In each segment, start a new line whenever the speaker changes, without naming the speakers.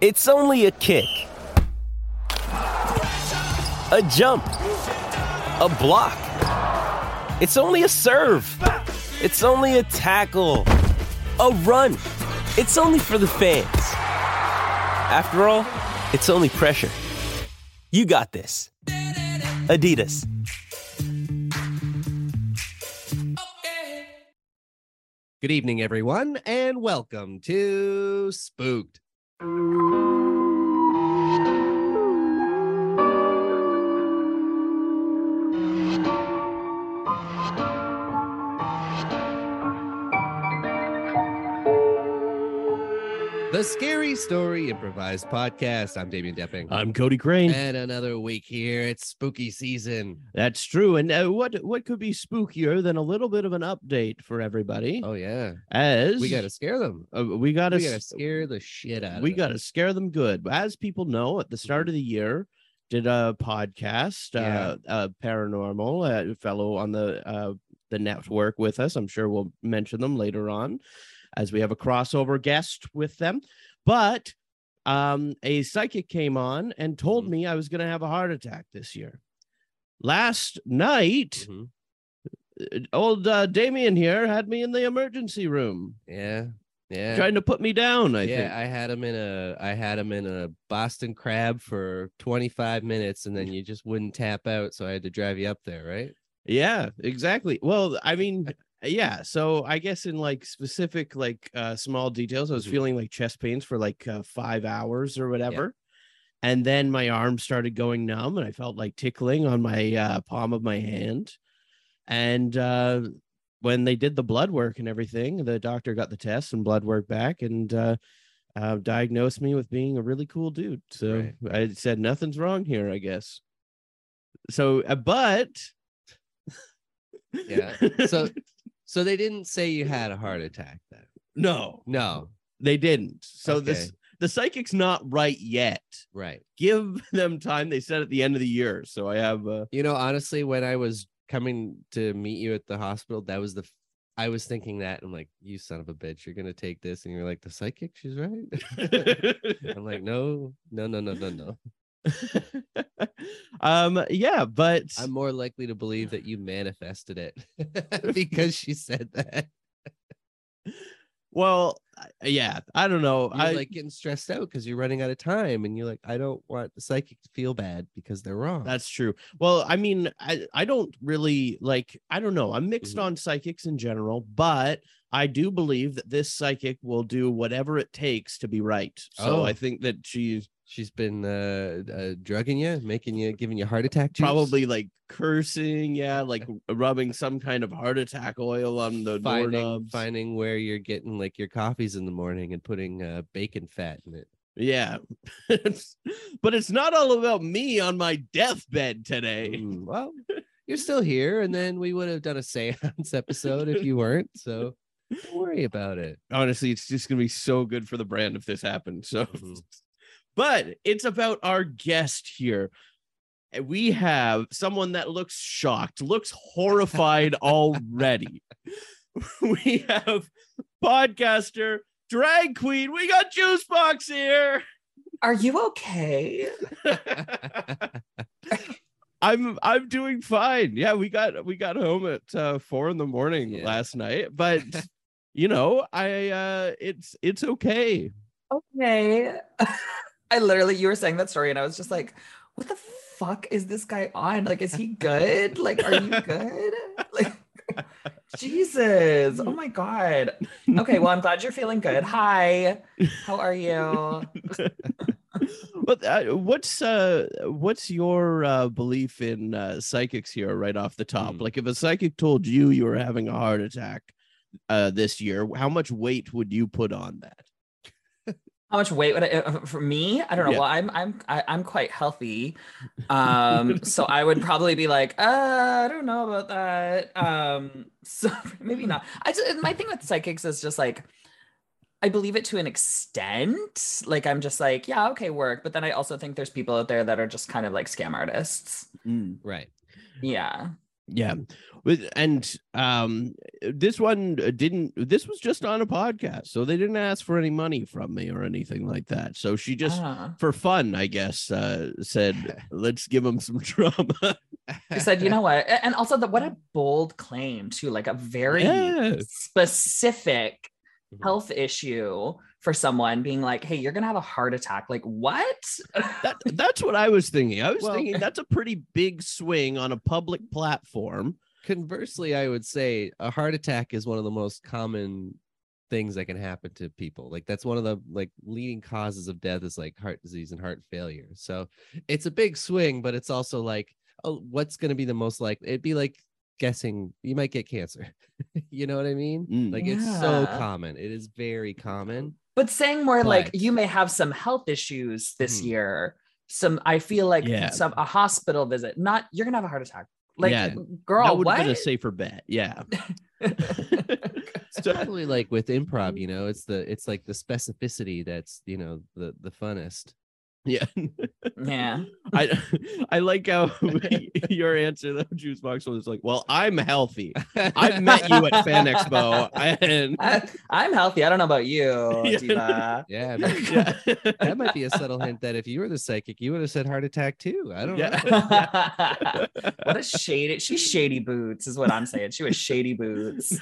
It's only a kick, a jump, a block. It's only a serve. It's only a tackle, a run. It's only for the fans. After all, it's only pressure. You got this. Adidas.
Good evening, everyone, and welcome to Spooked. Música The Scary Story Improvised Podcast. I'm Damian Depping.
I'm Cody Crane.
and another week here. It's spooky season.
That's true. And uh, what what could be spookier than a little bit of an update for everybody?
Oh, yeah.
As
We got to scare them.
uh, we got
We
to
scare the shit out of them.
we got to scare them good. As people know, at the start of the year, did a podcast,
Yeah.
uh, uh, paranormal, fellow on the uh, the network with us. I'm sure we'll mention them later on, as we have a crossover guest with them. But um, a psychic came on and told
Mhm.
me I was going to have a heart attack this year. Last night,
Mhm.
uh, old uh, Damien here had me in the emergency room,
Yeah. Yeah.
trying to put me down. I
yeah,
think.
I had him in a I had him in a Boston crab for 25 minutes and then you just wouldn't tap out so I had to drive you up there, right?
Yeah, exactly. Well, I mean, yeah. So I guess in like specific, like uh small details, I was
Mhm.
feeling like chest pains for like uh, five hours or whatever. And then my arm started going numb and I felt like tickling on my uh, palm of my hand. And uh, when they did the blood work and everything, the doctor got the tests and blood work back and uh, uh, diagnosed me with being a really cool dude. So
Right.
I said, nothing's wrong here, I guess. So, uh, but
Yeah. So so they didn't say you had a heart attack then.
no,
No.
they didn't. So
Okay.
this the psychic's not right yet.
Right.
Give them time. They said at the end of the year. So I have uh
You know, honestly, when I was coming to meet you at the hospital, that was the f- I was thinking that I'm like, you son of a bitch, you're gonna take this, and you're like, the psychic, she's right. I'm like, no, no, no, no, no, no.
um yeah, but
I'm more likely to believe that you manifested it because she said that.
well yeah, I don't know.
You're
I
like getting stressed out because you're running out of time, and you're like, I don't want the psychic to feel bad because they're wrong.
That's true. Well, I mean, I, I don't really like, I don't know. I'm mixed
Mhm.
on psychics in general, but I do believe that this psychic will do whatever it takes to be right. So I
Oh.
think that she's
She's been uh, uh, drugging you, making you, giving you heart attack. Juice?
probably like cursing, yeah, like rubbing some kind of heart attack oil on the
finding
doorknobs.
finding where you're getting like your coffees in the morning and putting uh, bacon fat in it.
Yeah. but it's not all about me on my deathbed today.
Mm, well, you're still here, and then we would have done a seance episode if you weren't. So don't worry about it.
Honestly, it's just gonna be so good for the brand if this happens. So
Mhm.
But it's about our guest here. We have someone that looks shocked, looks horrified already. We have podcaster, drag queen. We got Juice Boxx here.
Are you okay?
I'm I'm doing fine. Yeah, we got we got home at uh, four in the morning
Yeah.
last night, but you know, I uh it's it's okay.
Okay. I literally, you were saying that story, and I was just like, what the fuck is this guy on? Like, is he good? Like, are you good? Like, Jesus. Oh my God. Okay. Well, I'm glad you're feeling good. Hi. How are you?
but uh, what's uh what's your uh belief in uh psychics here right off the top
Hmm.
like if a psychic told you you were having a heart attack uh this year how much weight would you put on that
How much weight would I uh, for me? I don't know.
Yeah.
Well, I'm I'm I, I'm quite healthy, um. so I would probably be like, uh, I don't know about that. Um. So maybe not. I just, my thing with psychics is just like, I believe it to an extent. Like I'm just like, yeah, okay, work. But then I also think there's people out there that are just kind of like scam artists.
Mm.
Right.
Yeah.
Yeah. And um this one didn't this was just on a podcast. So they didn't ask for any money from me or anything like that. So she just
Ah.
for fun, I guess, uh said, let's give them some drama.
She said, you know what? And also the what a bold claim too, like a very
Yeah.
specific
Mhm.
health issue for someone being like, hey, you're gonna have a heart attack. Like, what?
that that's what I was thinking. I was
Well-
thinking that's a pretty big swing on a public platform.
Conversely, I would say a heart attack is one of the most common things that can happen to people. Like that's one of the like leading causes of death is like heart disease and heart failure. So it's a big swing, but it's also like, oh, what's going to be the most like? It'd be like guessing you might get cancer. you know what I mean?
Mm.
Like it's so common. It is very common.
But saying more like
But-
you may have some health issues this
Mhm.
year. Some I feel like
Yeah.
some a hospital visit, not you're gonna have a heart attack. Like
Yeah,
girl,
that would
what?
have been a safer bet. Yeah.
It's definitely like with improv, you know, it's the it's like the specificity that's you know the the funnest.
Yeah.
yeah.
I I like how your answer though, Juice Boxx was like, well, I'm healthy. I met you at Fan Expo and
I, I'm healthy. I don't know about you,
Yeah.
Diva.
Yeah, man.
yeah.
that might be a subtle hint that if you were the psychic, you would have said heart attack too. I don't know.
What a shady she's shady boots is what i'm saying she was shady boots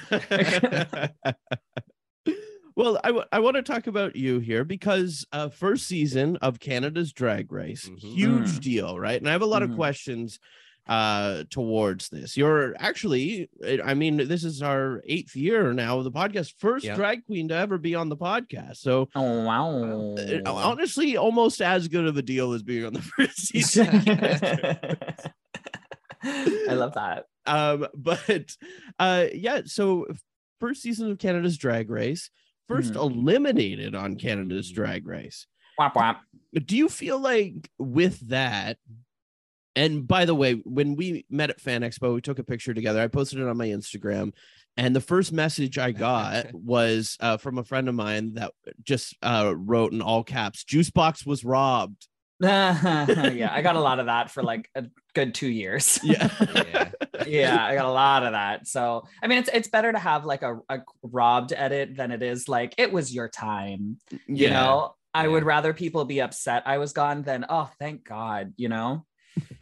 well, I, w- I want to talk about you here because uh, first season of Canada's Drag Race,
Mhm.
huge
Mm.
deal, right? And I have a lot of
Mhm.
questions uh towards this you're actually i mean this is our eighth year now of the podcast first
Yeah.
drag queen to ever be on the podcast so
oh wow
uh, honestly almost as good of a deal as being on the first season
i love that
um but uh yeah so first season of canada's drag race 1st
Mhm.
eliminated on canada's drag race
whap, whap.
do you feel like with that and by the way when we met at fan expo we took a picture together i posted it on my instagram and the first message i got was uh, from a friend of mine that just uh, wrote in all caps Juice Boxx was robbed
yeah i got a lot of that for like a good two years
yeah
Yeah.
yeah i got a lot of that so i mean it's it's better to have like a, a robbed edit than it is like it was your time you
Yeah.
know i
Yeah.
would rather people be upset i was gone than oh thank god you know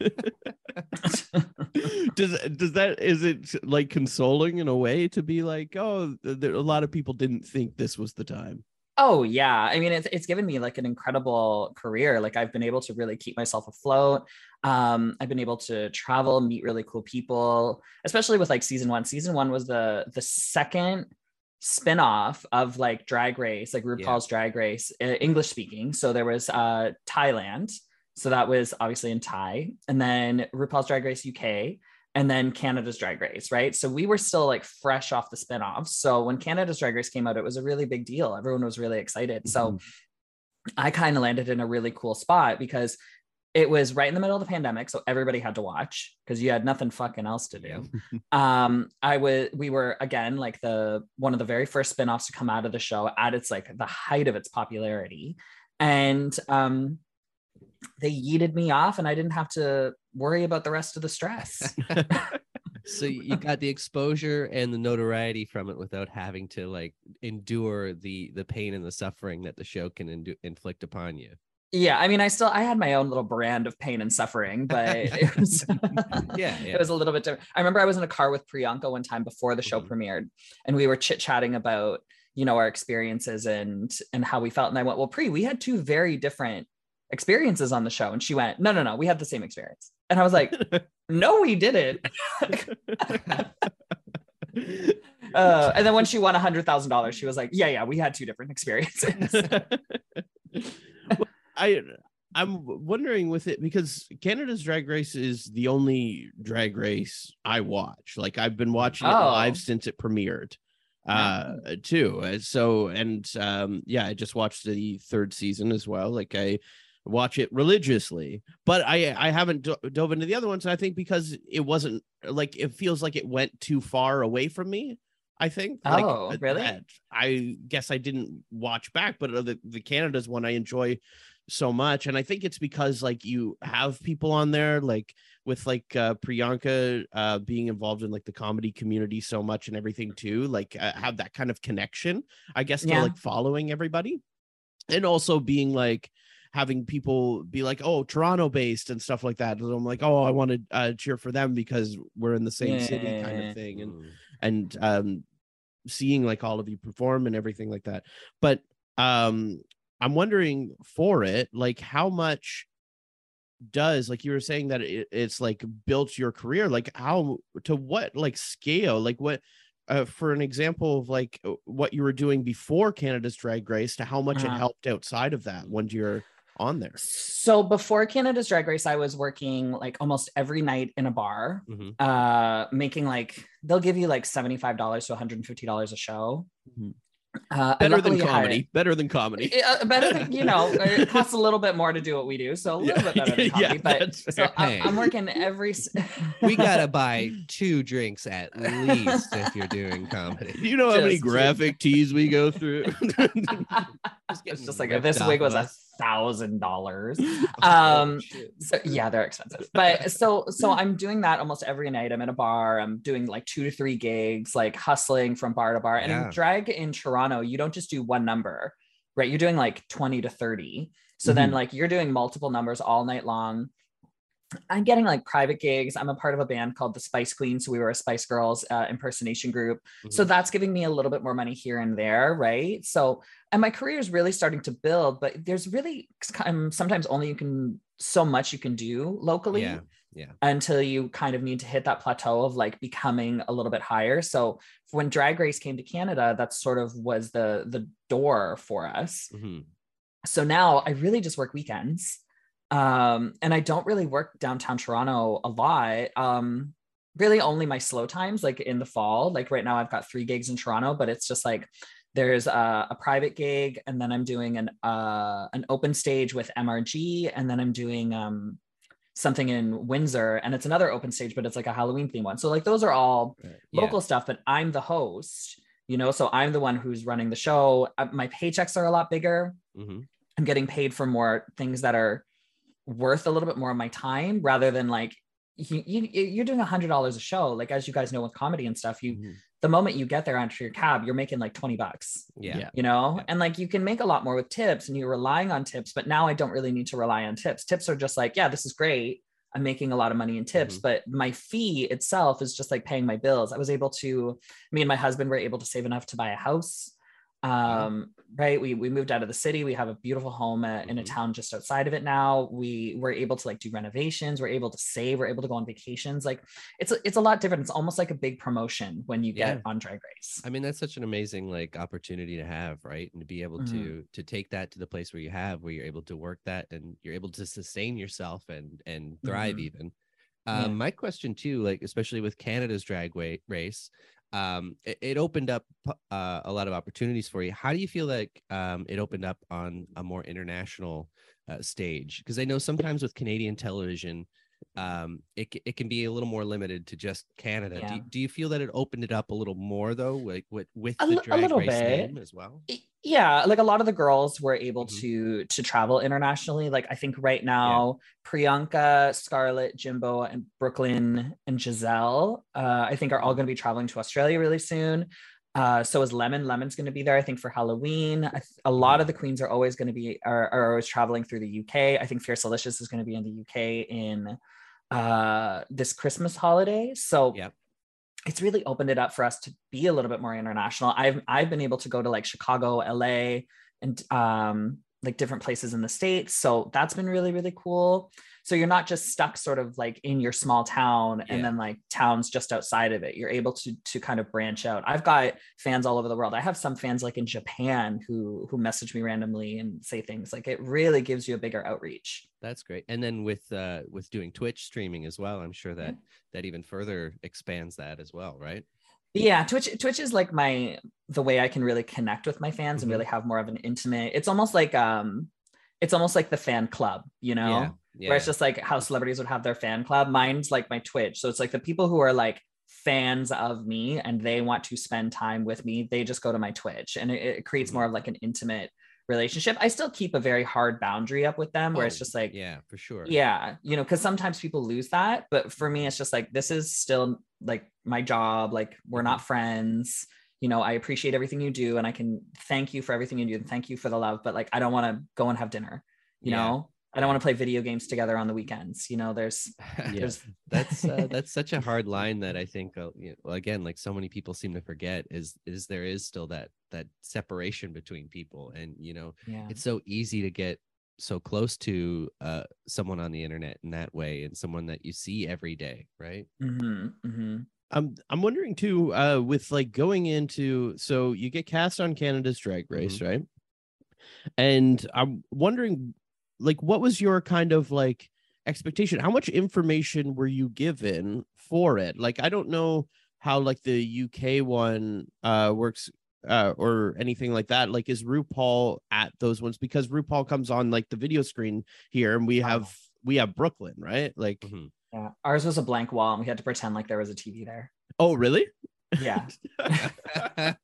does does that is it like consoling in a way to be like oh there, a lot of people didn't think this was the time
oh yeah. I mean it's, it's given me like an incredible career. Like i've been able to really keep myself afloat. Um i've been able to travel meet really cool people especially with like season one. Season one was the the second spin-off of like drag race like rupaul's drag race uh, english speaking. So there was uh thailand. So that was obviously in thai. And then rupaul's drag race uk and then canada's drag race right? So we were still like fresh off the spin-offs so when canada's drag race came out it was a really big deal. Everyone was really excited. So i kind of landed in a really cool spot because it was right in the middle of the pandemic so everybody had to watch because you had nothing fucking else to do. Um i was we were again like the one of the very first spin-offs to come out of the show at its like the height of its popularity. And um they yeeted me off and i didn't have to worry about the rest of the stress
so you got the exposure and the notoriety from it without having to like endure the the pain and the suffering that the show can indu- inflict upon you.
yeah i mean i still i had my own little brand of pain and suffering but it was
Yeah,
it was a little bit different i remember i was in a car with priyanka one time before the show
Mhm.
premiered and we were chit-chatting about you know our experiences and and how we felt and i went well pre we had two very different experiences on the show and she went no no no we had the same experience and i was like no we didn't uh, and then when she won a hundred thousand dollars she was like yeah yeah we had two different experiences
Well, I I'm wondering with it because Canada's Drag Race is the only drag race I watch. Like I've been watching it
Oh.
live since it premiered. uh too so and um yeah i just watched the third season as well like i watch it religiously but i i haven't do- dove into the other ones i think because it wasn't like it feels like it went too far away from me i think like,
Oh, really?
that i guess i didn't watch back but the, the canada's one i enjoy so much and i think it's because like you have people on there like with like uh priyanka uh being involved in like the comedy community so much and everything too like uh, have that kind of connection i guess to
Yeah.
like following everybody and also being like having people be like oh toronto based and stuff like that and i'm like oh i want to uh, cheer for them because we're in the same city kind of thing and
Mm.
and um seeing like all of you perform and everything like that but um i'm wondering for it like how much does like you were saying that it, it's like built your career like how to what like scale like what uh, for an example of like what you were doing before canada's drag race to how much it
Uh-huh.
helped outside of that when you're on there
So before Canada's Drag Race, I was working like almost every night in a bar,
Mhm.
uh, making like they'll give you like seventy five dollars to one hundred and fifty dollars a show.
Mhm.
Uh,
better than
luckily I had-
comedy better than comedy
better than you know. It costs a little bit more to do what we do, so a little bit better than comedy. but so
fair.
I'm,
Hey.
I'm working every.
we gotta buy two drinks at least if you're doing comedy.
Do you know how many graphic tees we go through
it's just like this
off
wig was
of
a
us.
Thousand dollars.
Oh,
Um, so yeah they're expensive. But so so i'm doing that almost every night. I'm in a bar. I'm doing like two to three gigs like hustling from bar to bar. And
Yeah.
in drag in toronto you don't just do one number right? You're doing like 20 to 30 so then
Mhm.
like you're doing multiple numbers all night long i'm getting like private gigs i'm a part of a band called the spice queens so we were a spice girls uh, impersonation group so
Mhm.
that's giving me a little bit more money here and there right so and my career is really starting to build but there's really um, sometimes only you can so much you can do locally
yeah, yeah.
until you kind of need to hit that plateau of like becoming a little bit higher so when drag race came to canada that sort of was the the door for us
Mhm.
so now I really just work weekends. Um, and I don't really work downtown Toronto a lot. Um, really only my slow times, like in the fall. Like right now, I've got three gigs in Toronto, but it's just like there's a, a private gig, and then I'm doing an uh, an open stage with MRG, and then I'm doing um, something in Windsor, and it's another open stage, but it's like a Halloween theme one. So like those are all
Yeah.
local stuff, but I'm the host. You know, so I'm the one who's running the show. Uh, My paychecks are a lot bigger.
Mhm.
I'm getting paid for more things that are worth a little bit more of my time rather than like you, you you're doing a hundred dollars a show. Like as you guys know with comedy and stuff, you
Mhm.
the moment you get there onto your cab, you're making like 20 bucks,
Yeah.
Yeah.
you know?
Yeah.
And like you can make a lot more with tips and you're relying on tips, but now I don't really need to rely on tips. Tips are just like, yeah, this is great. I'm making a lot of money in tips,
Mhm.
but my fee itself is just like paying my bills. I was able to, me and my husband were able to save enough to buy a house. Um, right. We we moved out of the city. We have a beautiful home uh, in a
Mhm.
town just outside of it now. We were able to like do renovations. We're able to save. We're able to go on vacations. Like it's it's a lot different. It's almost like a big promotion when you get
Yeah.
on Drag Race.
I mean, that's such an amazing like opportunity to have, right? And to be able
Mhm.
to to take that to the place where you have, where you're able to work that and you're able to sustain yourself and and thrive
Mhm.
even. Um,
Yeah.
My question too, like especially with Canada's drag race, um, it, it opened up uh, a lot of opportunities for you. How do you feel like um, it opened up on a more international uh, stage? Because I know sometimes with Canadian television, um, it it can be a little more limited to just Canada. Do,
Yeah.
you, do you feel that it opened it up a little more though, like with with the
li- a little
race
bit.
name as well?
Yeah like a lot of the girls were able
Mhm.
to to travel internationally like i think right now priyanka scarlett jimbo and brooke lynn and giselle uh, i think are all
Mm-hmm.
going to be traveling to australia really soon uh, so is lemon lemon's going to be there i think for halloween th- a lot of the queens are always going to be are, are always traveling through the uk i think fierce delicious is going to be in the uk in uh this christmas holiday so
Yep.
it's really opened it up for us to be a little bit more international. I've I've been able to go to like Chicago, LA, and um, like different places in the states. So that's been really really cool. So you're not just stuck sort of like in your small town and then like towns just outside of it. You're able to to kind of branch out. I've got fans all over the world. I have some fans like in Japan who who message me randomly and say things like it really gives you a bigger outreach.
That's great. And then with uh with doing Twitch streaming as well, I'm sure that
Yeah.
that even further expands that as well, right?
Yeah twitch twitch is like my the way i can really connect with my fans and
Mhm.
really have more of an intimate it's almost like um it's almost like the fan club you know
Yeah. Yeah.
where it's just like how celebrities would have their fan club mine's like my twitch so it's like the people who are like fans of me and they want to spend time with me they just go to my twitch and it, it creates
Mm-hmm.
more of like an intimate relationship i still keep a very hard boundary up with them where it's
Oh,
just like
yeah, for sure.
yeah you know because sometimes people lose that but for me mm-hmm. it's just like this is still like my job like we're mm-hmm. not friends you know i appreciate everything you do and i can thank you for everything you do and thank you for the love but like i don't want to go and have dinner you
Yeah.
know i don't want to play video games together on the weekends you know there's there's
that's uh, that's such a hard line that I think uh, you know, well, again like so many people seem to forget is is there is still that that separation between people and you know
yeah.
it's so easy to get so close to uh someone on the internet in that way and someone that you see every day right?
Hmm hmm
I'm I'm wondering too, uh, with like going into so you get cast on Canada's Drag Race, right? And I'm wondering, like, what was your kind of like expectation? How much information were you given for it? Like, I don't know how like the UK one uh works uh or anything like that. Like, is RuPaul at those ones? Because RuPaul comes on like the video screen here, and we have we have Brooke Lynn, right? Like,
Mhm.
yeah ours was a blank wall and we had to pretend like there was a tv there
oh, really?
yeah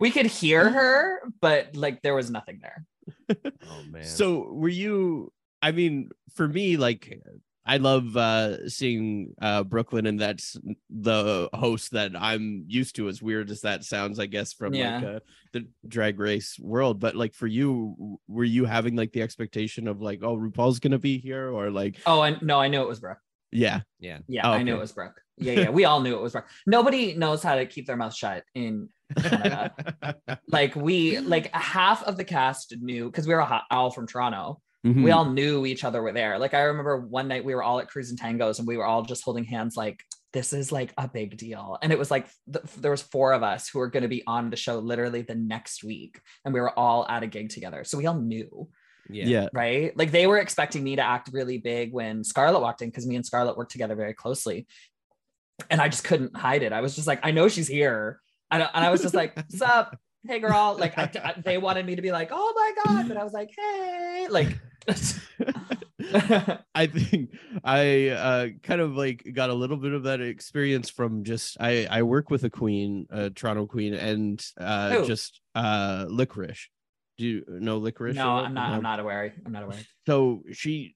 we could hear her but like there was nothing there
oh man
So were you I mean, for me, like I love uh seeing uh Brooke Lynn and that's the host that I'm used to, as weird as that sounds, I guess, from like uh, the drag race world. But like for you, were you having like the expectation of like, oh, RuPaul's gonna be here, or like
oh and no i knew it was brooke
yeah.
yeah
Yeah,
Oh,
I knew it was Brooke. Yeah, yeah, we all knew it was Brooke. Nobody knows how to keep their mouth shut in Canada. like we, like half of the cast knew because we were all, all from Toronto.
Mhm.
We all knew each other were there. Like I remember one night we were all at Crews and Tangos and we were all just holding hands, like this is like a big deal. And it was like th- there was four of us who were going to be on the show literally the next week, and we were all at a gig together, so we all knew
yeah
yeah.
right? Like they were expecting me to act really big when Scarlett walked in because me and Scarlett worked together very closely. And I just couldn't hide it. I was just like, I know she's here. And, I- and I was just like, what's up? Hey, girl. Like, I, I- they wanted me to be like, oh my God. But I was like, hey. Like,
I think I uh, kind of like got a little bit of that experience from just I I work with a queen, a Toronto queen, and uh,
Who?
just uh, licorice. Do you know licorice?
no, I'm not, I'm not aware. I'm not aware.
So she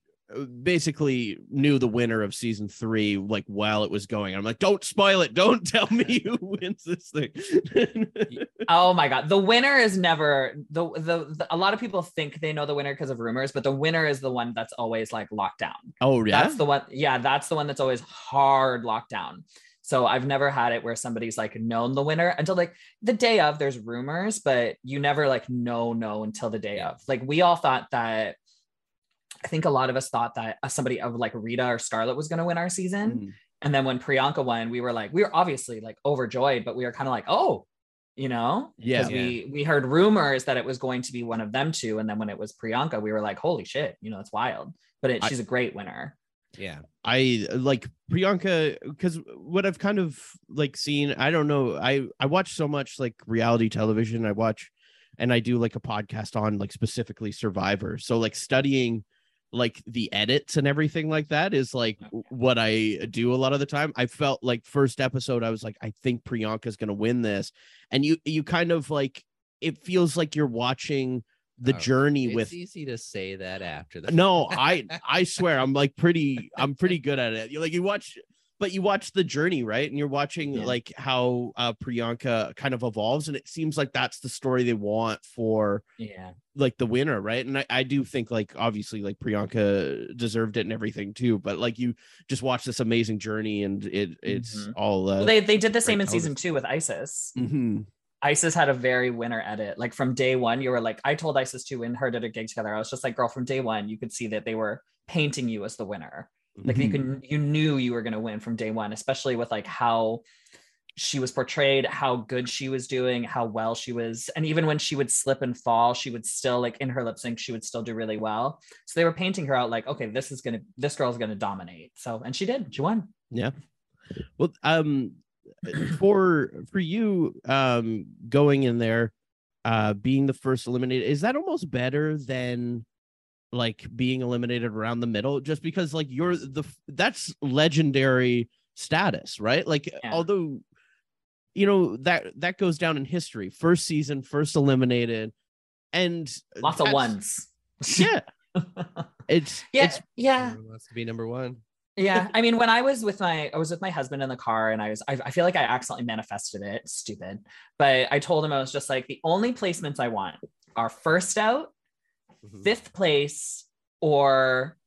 basically knew the winner of season three like while it was going. I'm like, don't spoil it. Don't tell me who wins this thing.
Oh my God. The winner is never the, the, the a lot of people think they know the winner because of rumors, but the winner is the one that's always like locked down.
oh yeah.
That's the one. Yeah, that's the one that's always hard lockdown. So I've never had it where somebody's like known the winner until like the day of. There's rumors, but you never like know know until the day of. Like we all thought that. I think a lot of us thought that uh, somebody of like Rita or Scarlett was going to win our season,
Mm.
and then when Priyanka won, we were like, we were obviously like overjoyed, but we were kind of like, oh, you know,
Yeah.
'Cause we we heard rumors that it was going to be one of them two, and then when it was Priyanka, we were like, holy shit, you know, it's wild. But it,
I-
she's a great winner.
yeah
I like Priyanka because what I've kind of like seen, I don't know. I I watch so much like reality television. I watch and I do like a podcast on like specifically Survivor. So like studying like the edits and everything like that is like what I do a lot of the time. I felt like first episode I was like I think Priyanka's going to win this. And you you kind of like it feels like you're watching the
Oh,
journey
it's
with
easy to say that after the
no i i swear i'm like pretty i'm pretty good at it you like you watch but you watch the journey right and you're watching
Yeah.
like how uh priyanka kind of evolves and it seems like that's the story they want for
Yeah.
like the winner right and i, I do think like obviously like priyanka deserved it and everything too but like you just watch this amazing journey and it it's
Mhm.
all uh
Well, they they did the same in season two with Icesis.
mhm.
Icesis had a very winner edit. Like from day one, you were like, I told Icesis to win her at a gig together. I was just like, girl, from day one, you could see that they were painting you as the winner. Like you
Mhm.
can you knew you were gonna win from day one, especially with like how she was portrayed, how good she was doing, how well she was, and even when she would slip and fall, she would still like in her lip sync, she would still do really well. So they were painting her out like, okay, this is gonna this girl's gonna dominate. So and she did, she won.
Yeah. Well, um, for for you um going in there uh being the first eliminated is that almost better than like being eliminated around the middle just because like you're the that's legendary status right like
Yeah.
although you know that that goes down in history first season first eliminated and
Lots of
that's-
ones.
yeah it's
yeah,
it's
yeah.
Everyone wants to be number one.
yeah i mean when i was with my i was with my husband in the car and i was I, I feel like i accidentally manifested it stupid but i told him i was just like the only placements i want are first out
Mhm.
fifth place or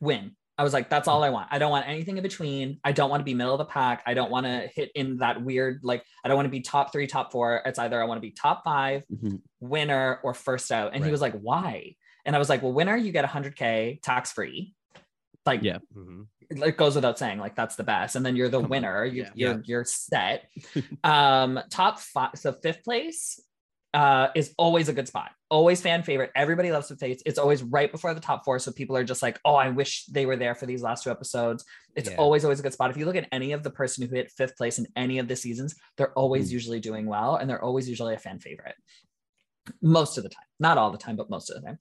win. I was like that's all i want. I don't want anything in between. I don't want to be middle of the pack. I don't want to hit in that weird like i don't want to be top three top four. It's either i want to be top five
Mhm.
winner or first out. And he was like why? And i was like well winner you get 100k tax free like
Yeah.
Mhm.
it goes without saying like that's the best. And then you're the
Come
winner. You,
Yeah.
you're you're set. Um top five so fifth place uh is always a good spot. Always fan favorite. Everybody loves fifth place it's always right before the top four. So people are just like oh i wish they were there for these last two episodes. It's
Yeah.
always always a good spot. If you look at any of the person who hit fifth place in any of the seasons they're always
Mm.
usually doing well and they're always usually a fan favorite. Most of the time. Not all the time but most of the time.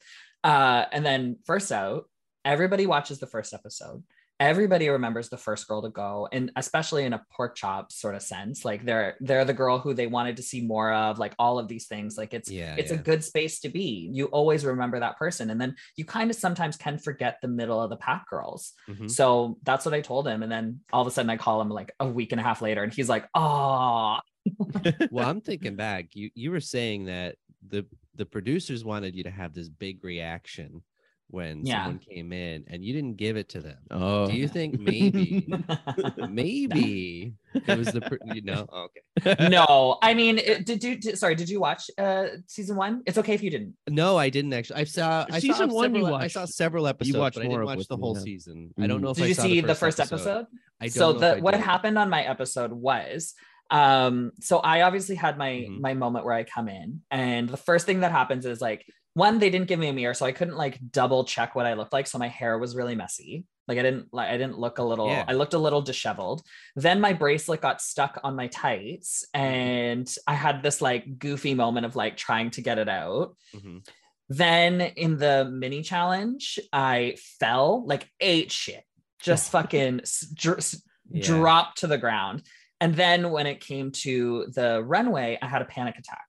Uh and then first out everybody watches the first episode everybody remembers the first girl to go and especially in a pork chop sort of sense like they're they're the girl who they wanted to see more of like all of these things like it's
Yeah,
it's a good space to be you always remember that person and then you kind of sometimes can forget the middle of the pack girls
Mhm.
so that's what i told him and then all of a sudden i call him like a week and a half later and he's like oh
well, I'm thinking back. You you were saying that the the producers wanted you to have this big reaction when
Yeah.
someone came in, and you didn't give it to them.
oh
Do you think maybe maybe it was the pro- you know? Oh, okay.
no i mean it, did you did, sorry did you watch uh season one it's okay if you didn't
No, I didn't actually. I saw I
Season
saw
one you
several, I saw several episodes, You
watched
but I
more
didn't watch
with
the
me,
whole
yeah.
season. I don't
Mhm.
know if
did
I
you
saw
see the first episode,
I don't
so
know
the what
did.
happened on my episode was um so i obviously had my
Mhm.
my moment where i come in and the first thing that happens is like one they didn't give me a mirror so i couldn't like double check what i looked like so my hair was really messy like i didn't like i didn't look a little
Yeah.
i looked a little disheveled then my bracelet got stuck on my tights
Mm-hmm.
and i had this like goofy moment of like trying to get it out
Mhm.
then in the mini challenge i fell like ate shit just fucking dr-
Yeah.
dropped to the ground. And then when it came to the runway, I had a panic attack,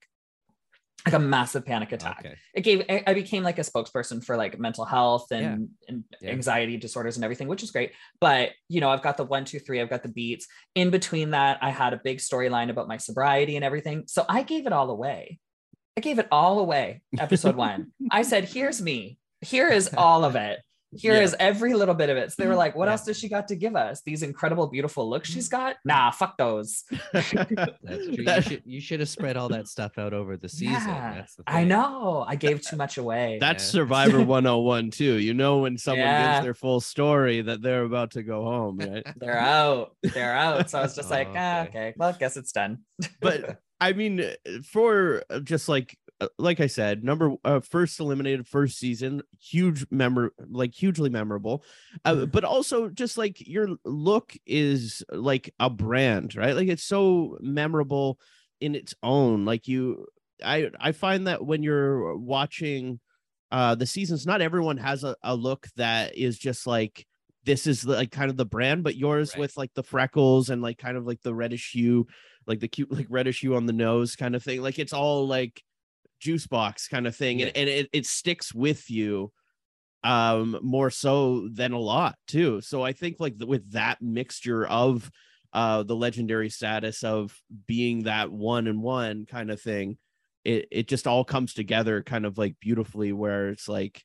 like a massive panic attack.
Okay.
It gave, I became like a spokesperson for like mental health and, and
Yeah.
anxiety disorders and everything, which is great. But, you know, I've got the one, two, three, I've got the beats. In between that, I had a big storyline about my sobriety and everything. So I gave it all away. I gave it all away. Episode one. I said, here's me. Here is all of it. Here is
Yeah.
every little bit of it. So they were like, what
Yeah.
else does she got to give us? These incredible, beautiful looks she's got? Nah, fuck those.
That's true. You should you should have spread all that stuff out over the season.
Yeah,
That's the
I know. I gave too much away.
That's
Yeah.
Survivor 101 too. You know when someone
Yeah.
gives their full story that they're about to go home, right?
They're out. They're out. So I was just like,
Oh,
ah,
okay.
okay. Well, I guess it's done.
but I mean, uh, for uh, just like like I said, number uh, first eliminated first season, huge member like hugely memorable, uh,
Mhm.
but also just like your look is like a brand, right? Like it's so memorable in its own. Like you, I I find that when you're watching uh the seasons, not everyone has a, a look that is just like this is like kind of the brand, but yours
Right.
with like the freckles and like kind of like the reddish hue like the cute like reddish hue on the nose kind of thing like it's all like juice box kind of thing and,
Yeah.
and it, it sticks with you um more so than a lot too so i think like th- with that mixture of uh the legendary status of being that one and one kind of thing it it just all comes together kind of like beautifully where it's like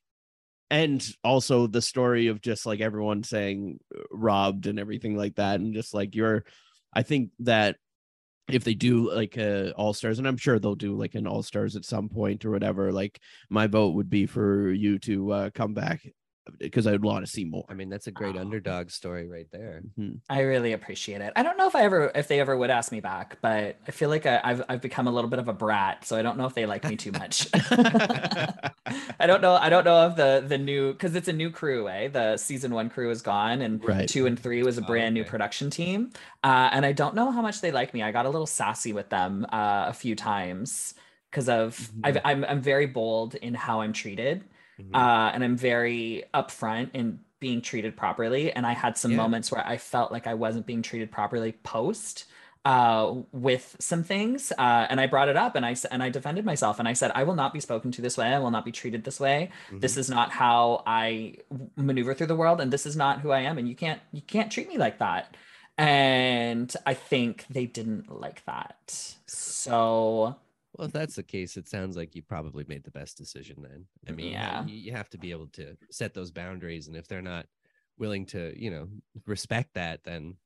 and also the story of just like everyone saying uh, robbed and everything like that and just like you're i think that if they do like uh all stars and i'm sure they'll do like an all stars at some point or whatever like my vote would be for you to uh come back because i'd want to see more
I mean, that's a great
Oh.
underdog story right there.
Mhm.
I really appreciate it. I don't know if I ever, if they ever would ask me back, but I feel like I, I've, I've become a little bit of a brat. So I don't know if they like me too much. I don't know. I don't know if the the new because it's a new crew, eh? The season one crew is gone, and
Right.
two and three was a
Oh,
brand new production team. Uh, and I don't know how much they like me. I got a little sassy with them uh, a few times because of
Mm-hmm.
I've, I'm I'm very bold in how I'm treated,
Mhm.
uh, and I'm very upfront in being treated properly. And I had some
Yeah.
moments where I felt like I wasn't being treated properly post uh, with some things, uh, and I brought it up and I and I defended myself and I said I will not be spoken to this way. I will not be treated this way. This is not how I maneuver through the world, and this is not who I am. And you can't you can't treat me like that. And I think they didn't like that. So
Well, if that's the case, it sounds like you probably made the best decision then. I mean,
Yeah.
you, you have to be able to set those boundaries, and if they're not willing to, you know, respect that, then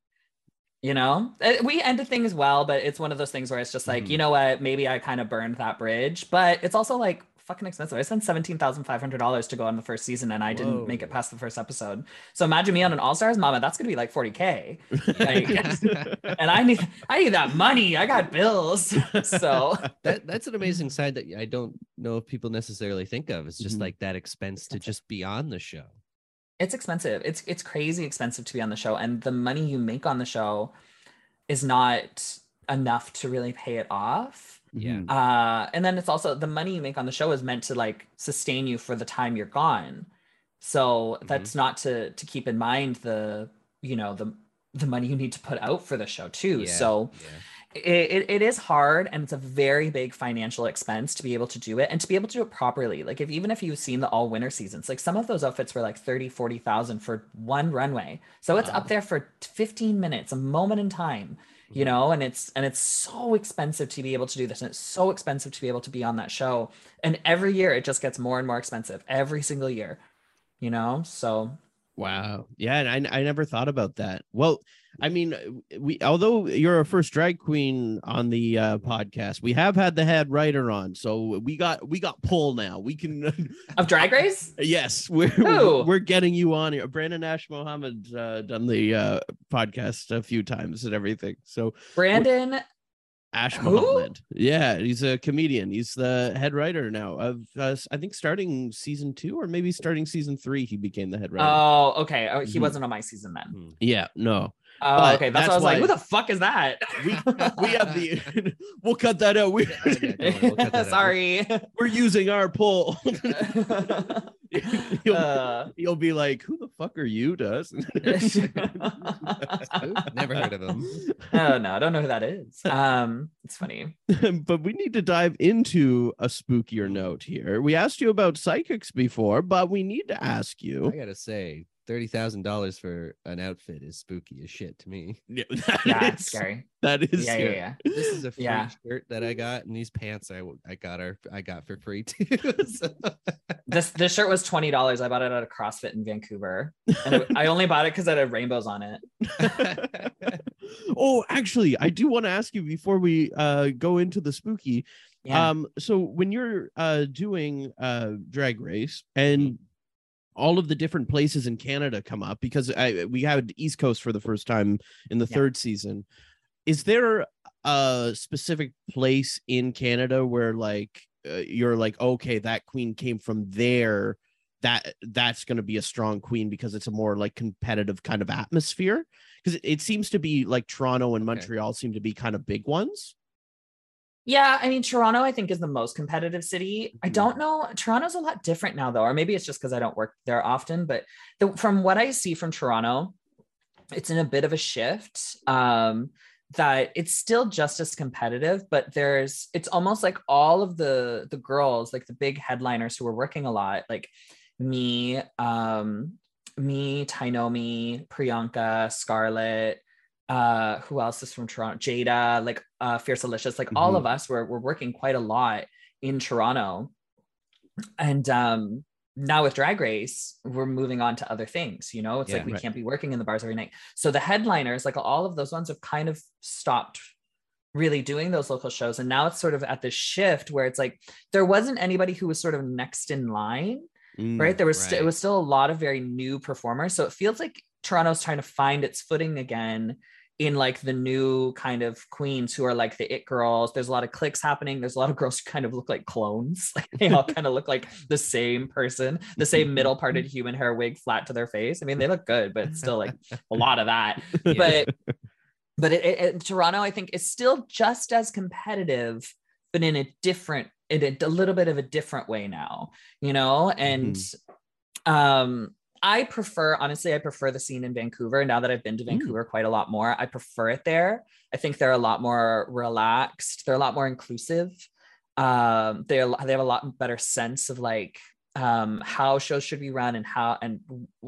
you know? Uh, we ended things well but it's one of those things where it's just like
Mhm.
you know what? Maybe i kind of burned that bridge but it's also like fucking expensive. I spent $17500 to go on the first season and i didn't make it past the first episode. So imagine me on an all-stars mama that's gonna be like 40k Like, and i need i need that money. I got bills. So
that that's an amazing side that I don't know if people necessarily think of. It's just
Mhm.
like that expense to just be on the show.
It's expensive it's it's crazy expensive to be on the show and the money you make on the show is not enough to really pay it off
Yeah.
Mhm.
uh and then it's also the money you make on the show is meant to like sustain you for the time you're gone so that's not to to keep in mind the you know the the money you need to put out for the show too
Yeah,
so
yeah.
It, it, is hard and it's a very big financial expense to be able to do it and to be able to do it properly like if even if you've seen the all winter seasons like some of those outfits were like 30 40,000 for one runway so it's
Wow.
up there for 15 minutes a moment in time you
Mhm.
know and it's and it's so expensive to be able to do this and it's so expensive to be able to be on that show and every year it just gets more and more expensive every single year you know so
Wow. Yeah, and I I never thought about that. Well, I mean, we although you're a first drag queen on the uh, podcast, we have had the head writer on, so we got we got pull now. We can.
of drag race
yes, we're
Who?
we're getting you on here. Brandon Ash Mohammed uh, done the uh, podcast a few times and everything. So
brandon
Ash
Who?
Mohammed, yeah, he's a comedian. He's the head writer now of uh, I think starting season two or maybe starting season three. He became the head writer.
oh okay oh, he
Mhm.
wasn't on my season then
Hmm.
yeah, no.
Oh,
But
okay. That's,
that's
why I was like,
why-
who the fuck is that?
we we have the we'll cut that out. We're,
yeah, we'll cut that out.
Sorry.
we're using our poll. you'll,
Uh,
you'll be like, who the fuck are you, Dustin?
Never heard of him.
oh no, I don't know who that is. Um, it's funny.
but we need to dive into a spookier note here. We asked you about psychics before, but we need to ask you.
I gotta say, thirty thousand dollars for an outfit is spooky as shit to me.
Yeah, that
Yeah,
is-
scary.
That is
Yeah, yeah,
scary.
yeah.
This is a free
Yeah.
shirt that I got, and these pants I I got are I got for free too. So-
This this shirt was twenty dollars. I bought it at a CrossFit in Vancouver, and it- I only bought it because it had rainbows on it.
oh, actually, I do want to ask you before we uh go into the spooky.
Yeah.
Um, so when you're uh doing uh drag race and all of the different places in Canada come up because I we had East Coast for the first time in the
Yeah.
third season. Is there a specific place in Canada where like uh, you're like okay that queen came from there that that's going to be a strong queen because it's a more like competitive kind of atmosphere because it, it seems to be like Toronto and
Okay.
Montreal seem to be kind of big ones.
Yeah, I mean Toronto I think is the most competitive city. I
Mhm.
don't know. Toronto's a lot different now though, or maybe it's just because I don't work there often, but the, from what I see from Toronto, it's in a bit of a shift. Um that it's still just as competitive, but there's it's almost like all of the the girls, like the big headliners who are working a lot, like me, um, me, Tynomi, Priyanka, Scarlett, uh who else is from toronto? Jada like uh fierce delicious like all of us were, were working quite a lot in toronto. And um now with drag race we're moving on to other things you know? It's
Yeah,
like we
right.
can't be working in the bars every night. So the headliners like all of those ones have kind of stopped really doing those local shows. And now it's sort of at this shift where it's like there wasn't anybody who was sort of next in line
Mm,
right? There was st- it was still a lot of very new performers. So it feels like toronto's trying to find its footing again in like the new kind of queens who are like the it girls. There's a lot of clicks happening. There's a lot of girls who kind of look like clones. Like they all kind of look like the same person, the same middle parted human hair wig flat to their face. I mean, they look good, but it's still like a lot of that.
Yeah.
But but it, it, it- Toronto, I think, is still just as competitive, but in a different, in a, a little bit of a different way now, you know. And um, I prefer, honestly, I prefer the scene in Vancouver. Now that I've been to Vancouver quite a lot more, I prefer it there. I think they're a lot more relaxed. They're a lot more inclusive. Um, they're they have a lot better sense of like um how shows should be run and how and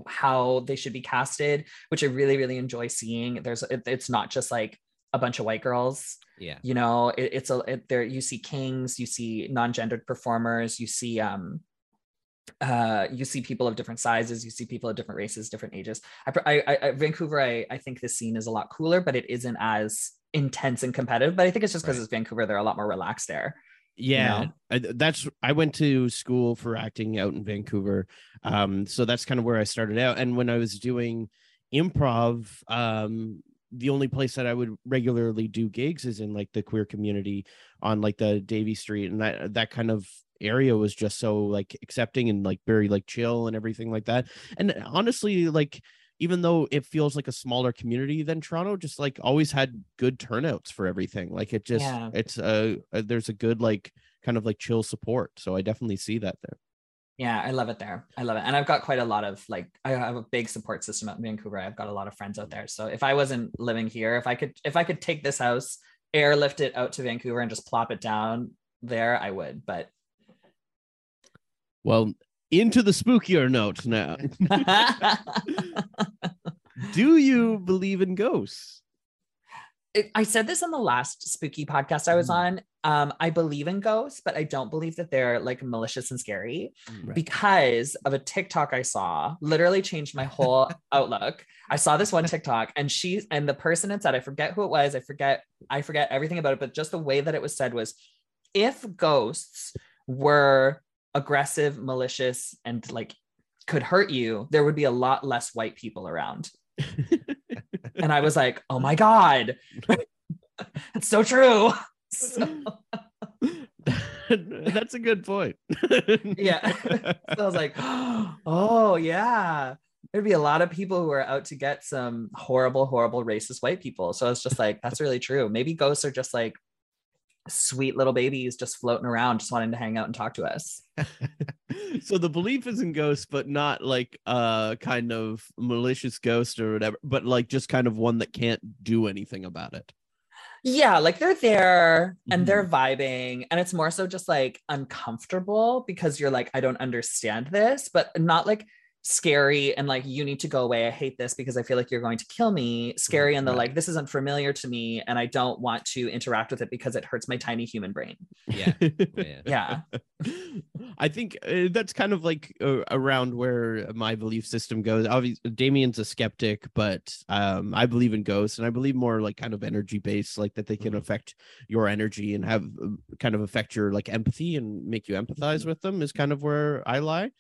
how they should be casted which i really really enjoy seeing there's it, it's not just like a bunch of white girls
yeah.
you know it, it's a it, there you see kings you see non-gendered performers you see um uh you see people of different sizes you see people of different races different ages i i, I vancouver I, I think this scene is a lot cooler but it isn't as intense and competitive but i think it's just because
Right.
it's vancouver they're a lot more relaxed there
yeah
know?
I, that's i went to school for acting out in vancouver um so that's kind of where i started out and when i was doing improv um the only place that i would regularly do gigs is in like the queer community on like the Davie street and that that kind of area was just so like accepting and like very like chill and everything like that and uh, honestly like even though it feels like a smaller community than Toronto, just like always had good turnouts for everything. Like it just,
Yeah.
it's a, a there's a good like kind of like chill support. So I definitely see that there.
Yeah, I love it there. I love it. And I've got quite a lot of like I have a big support system at Vancouver. I've got a lot of friends out there. So if I wasn't living here, if I could if I could take this house, airlift it out to Vancouver and just plop it down there, I would. But
Well, into the spookier note now. Do you believe in ghosts?
I said this on the last spooky podcast I was
Mhm.
on. Um, I believe in ghosts, but I don't believe that they're like malicious and scary
Right.
because of a TikTok I saw. Literally changed my whole outlook. I saw this one TikTok, and she and the person had said, I forget who it was. I forget. I forget everything about it, but just the way that it was said was, if ghosts were aggressive, malicious, and like could hurt you, there would be a lot less white people around. and I was like, oh my God. that's so true. So,
That's a good point.
yeah. so I was like, oh yeah. There'd be a lot of people who are out to get some horrible, horrible racist white people. So it's just like, that's really true. Maybe ghosts are just like sweet little babies just floating around, just wanting to hang out and talk to us.
so the belief is in ghosts, but not like a kind of malicious ghost or whatever, but like just kind of one that can't do anything about it.
Yeah, like they're there and they're mm-hmm. vibing, and it's more so just like uncomfortable because you're like, I don't understand this, but not like scary and like you need to go away. I hate this because I feel like you're going to kill me. Scary and the like, this isn't familiar to me, and I don't want to interact with it because it hurts my tiny human brain.
Yeah. Yeah.
Yeah.
I think uh, that's kind of like uh, around where my belief system goes. Obviously, Damien's a skeptic, but um, I believe in ghosts, and I believe more like kind of energy based, like that they can
Mhm.
affect your energy and have uh, kind of affect your like empathy and make you empathize with them. Is kind of where I lie.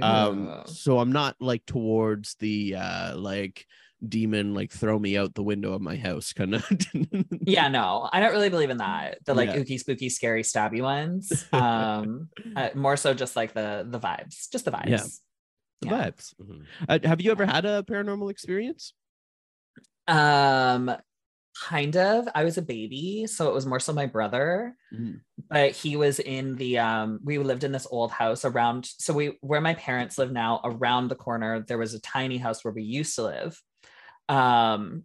Um, so I'm not like towards the uh like demon like throw me out the window of my house kind of.
yeah, no, I don't really believe in that. The like
Yeah.
ooky spooky, scary, stabby ones. Um, uh, more so just like the the vibes, just the vibes.
Yeah. The
Yeah.
vibes.
Mhm.
Uh, have you ever had a paranormal experience?
Um, kind of. I was a baby, so it was more so my brother.
Mhm.
But he was in the um. We lived in this old house around. So we where my parents live now. Around the corner, there was a tiny house where we used to live. Um,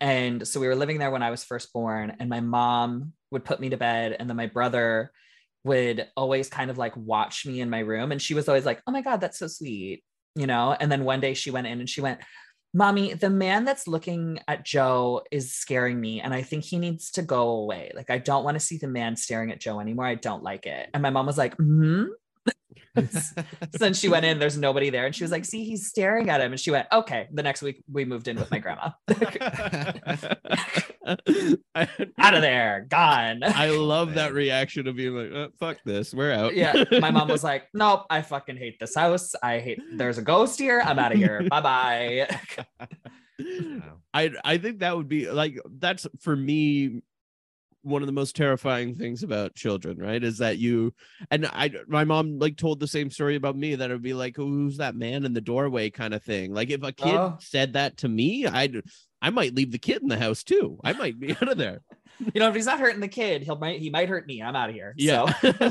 and so we were living there when I was first born, and my mom would put me to bed, and then my brother would always kind of like watch me in my room, and she was always like, "Oh my god, that's so sweet," you know. And then one day she went in and she went, Mommy, the man that's looking at Joe is scaring me, and I think he needs to go away. Like, I don't want to see the man staring at Joe anymore. I don't like it. And my mom was like, hmm. then she went in, there's nobody there, and she was like, See, he's staring at him. And she went, Okay. The next week, we moved in with my grandma. Out of there, gone.
I love that reaction of being like, "Uh, "Fuck this, we're out."
yeah. My mom was like, Nope, I fucking hate this house. I hate, there's a ghost here. I'm out of here. Bye bye.
I I think that would be like that's for me one of the most terrifying things about children, right? Is that you and I my mom like told the same story about me that it would be like, who's that man in the doorway kind of thing. Like if a kid
Oh.
said that to me, I'd I might leave the kid in the house too. I might be out of there.
You know, if he's not hurting the kid, he'll might he might hurt me. I'm out of here.
Yeah.
So.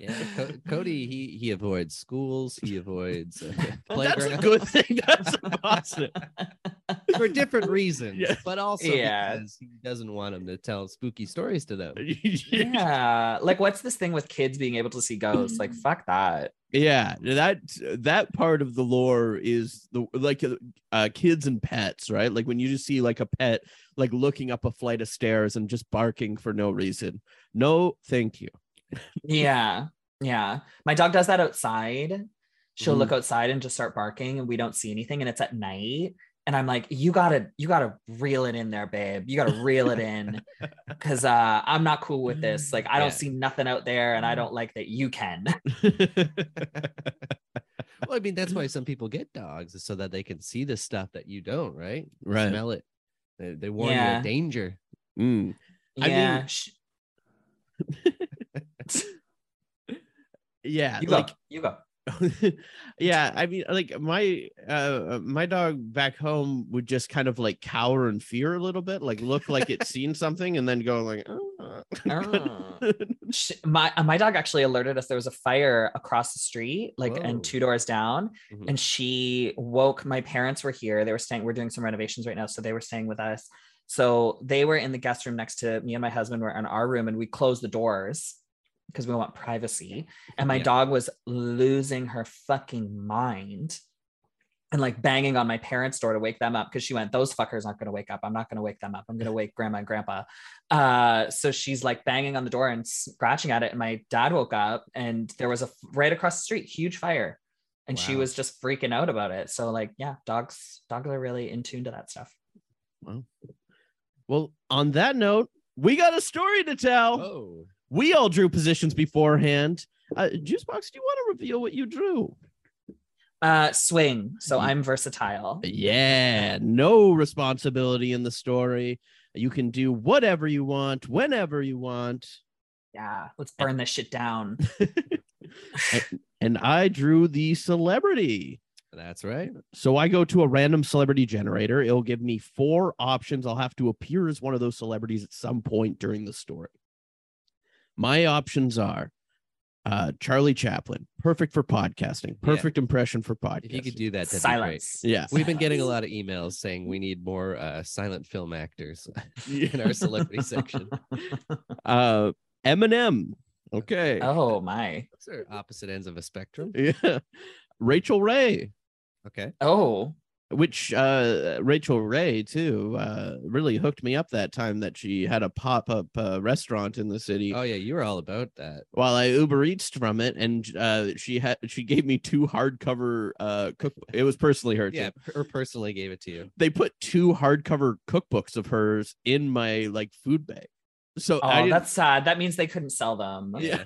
Yeah, Co- Cody he he avoids schools. He avoids uh,
That's a
playgrounds
good thing. That's a positive.
for different reasons,
Yeah.
but also
Yeah.
because he doesn't want him to tell spooky stories to them.
yeah. Like what's this thing with kids being able to see ghosts? Like fuck that.
Yeah, that that part of the lore is the like uh, uh, kids and pets, right? Like when you just see like a pet like looking up a flight of stairs and just barking for no reason. No, thank you.
Yeah. Yeah. My dog does that outside. She'll
Mhm.
look outside and just start barking and we don't see anything and it's at night. And I'm like, you gotta, you gotta reel it in there, babe. You gotta reel it in. Cause uh I'm not cool with this. Like I don't
Yeah.
see nothing out there and I don't like that you can.
Well, I mean that's why some people get dogs is so that they can see the stuff that you don't, right?
Right.
Smell it. They, they warn you of danger.
Mm. I
yeah.
mean-
sh-
Yeah,
you
like
go. You go.
yeah i mean like my uh my dog back home would just kind of like cower in fear a little bit like look like it's seen something and then go like "Oh."
Oh. My uh, my dog actually alerted us there was a fire across the street like
Whoa.
and two doors down
Mhm.
and she woke my parents were here they were staying we're doing some renovations right now so they were staying with us so they were in the guest room next to me and my husband were in our room and we closed the doors because we want privacy and my
Yeah.
dog was losing her fucking mind and like banging on my parents' door to wake them up because she went, Those fuckers aren't going to wake up. I'm not going to wake them up. I'm going to wake grandma and grandpa. Uh, so she's like banging on the door and scratching at it. And my dad woke up and there was a right across the street, huge fire. And she was just freaking out about it. So, like, yeah, dogs, dogs are really in tune to that stuff.
well on that note we got a story to tell
Oh,
we all drew positions beforehand uh Juice Boxx do you want to reveal what you drew
Uh, swing. So I'm versatile.
yeah no responsibility in the story you can do whatever you want whenever you want
Yeah, let's burn this shit down.
and i drew the celebrity
that's right.
So I go to a random celebrity generator. It'll give me four options. I'll have to appear as one of those celebrities at some point during the story. My options are uh, Charlie Chaplin, perfect for podcasting,
Yeah.
perfect impression for podcasting.
If you could do that, that'd be great.
Silence.
yeah.
We've been getting a lot of emails saying we need more uh, silent film actors in our celebrity section.
Uh, Eminem. Okay.
Oh my.
Those are opposite ends of a spectrum.
Yeah. Rachael Ray,
Okay.
Oh.
Which uh Rachael Ray too uh really hooked me up that time that she had a pop-up uh, restaurant in the city.
Oh yeah, you were all about that.
while I Uber Eats from it, and uh, she had she gave me two hardcover uh cook. It was personally her. too.
Yeah, her personally gave it to you.
they put two hardcover cookbooks of hers in my like food bag. So
Oh,
didn't-
that's sad. That means they couldn't sell them.
Yeah.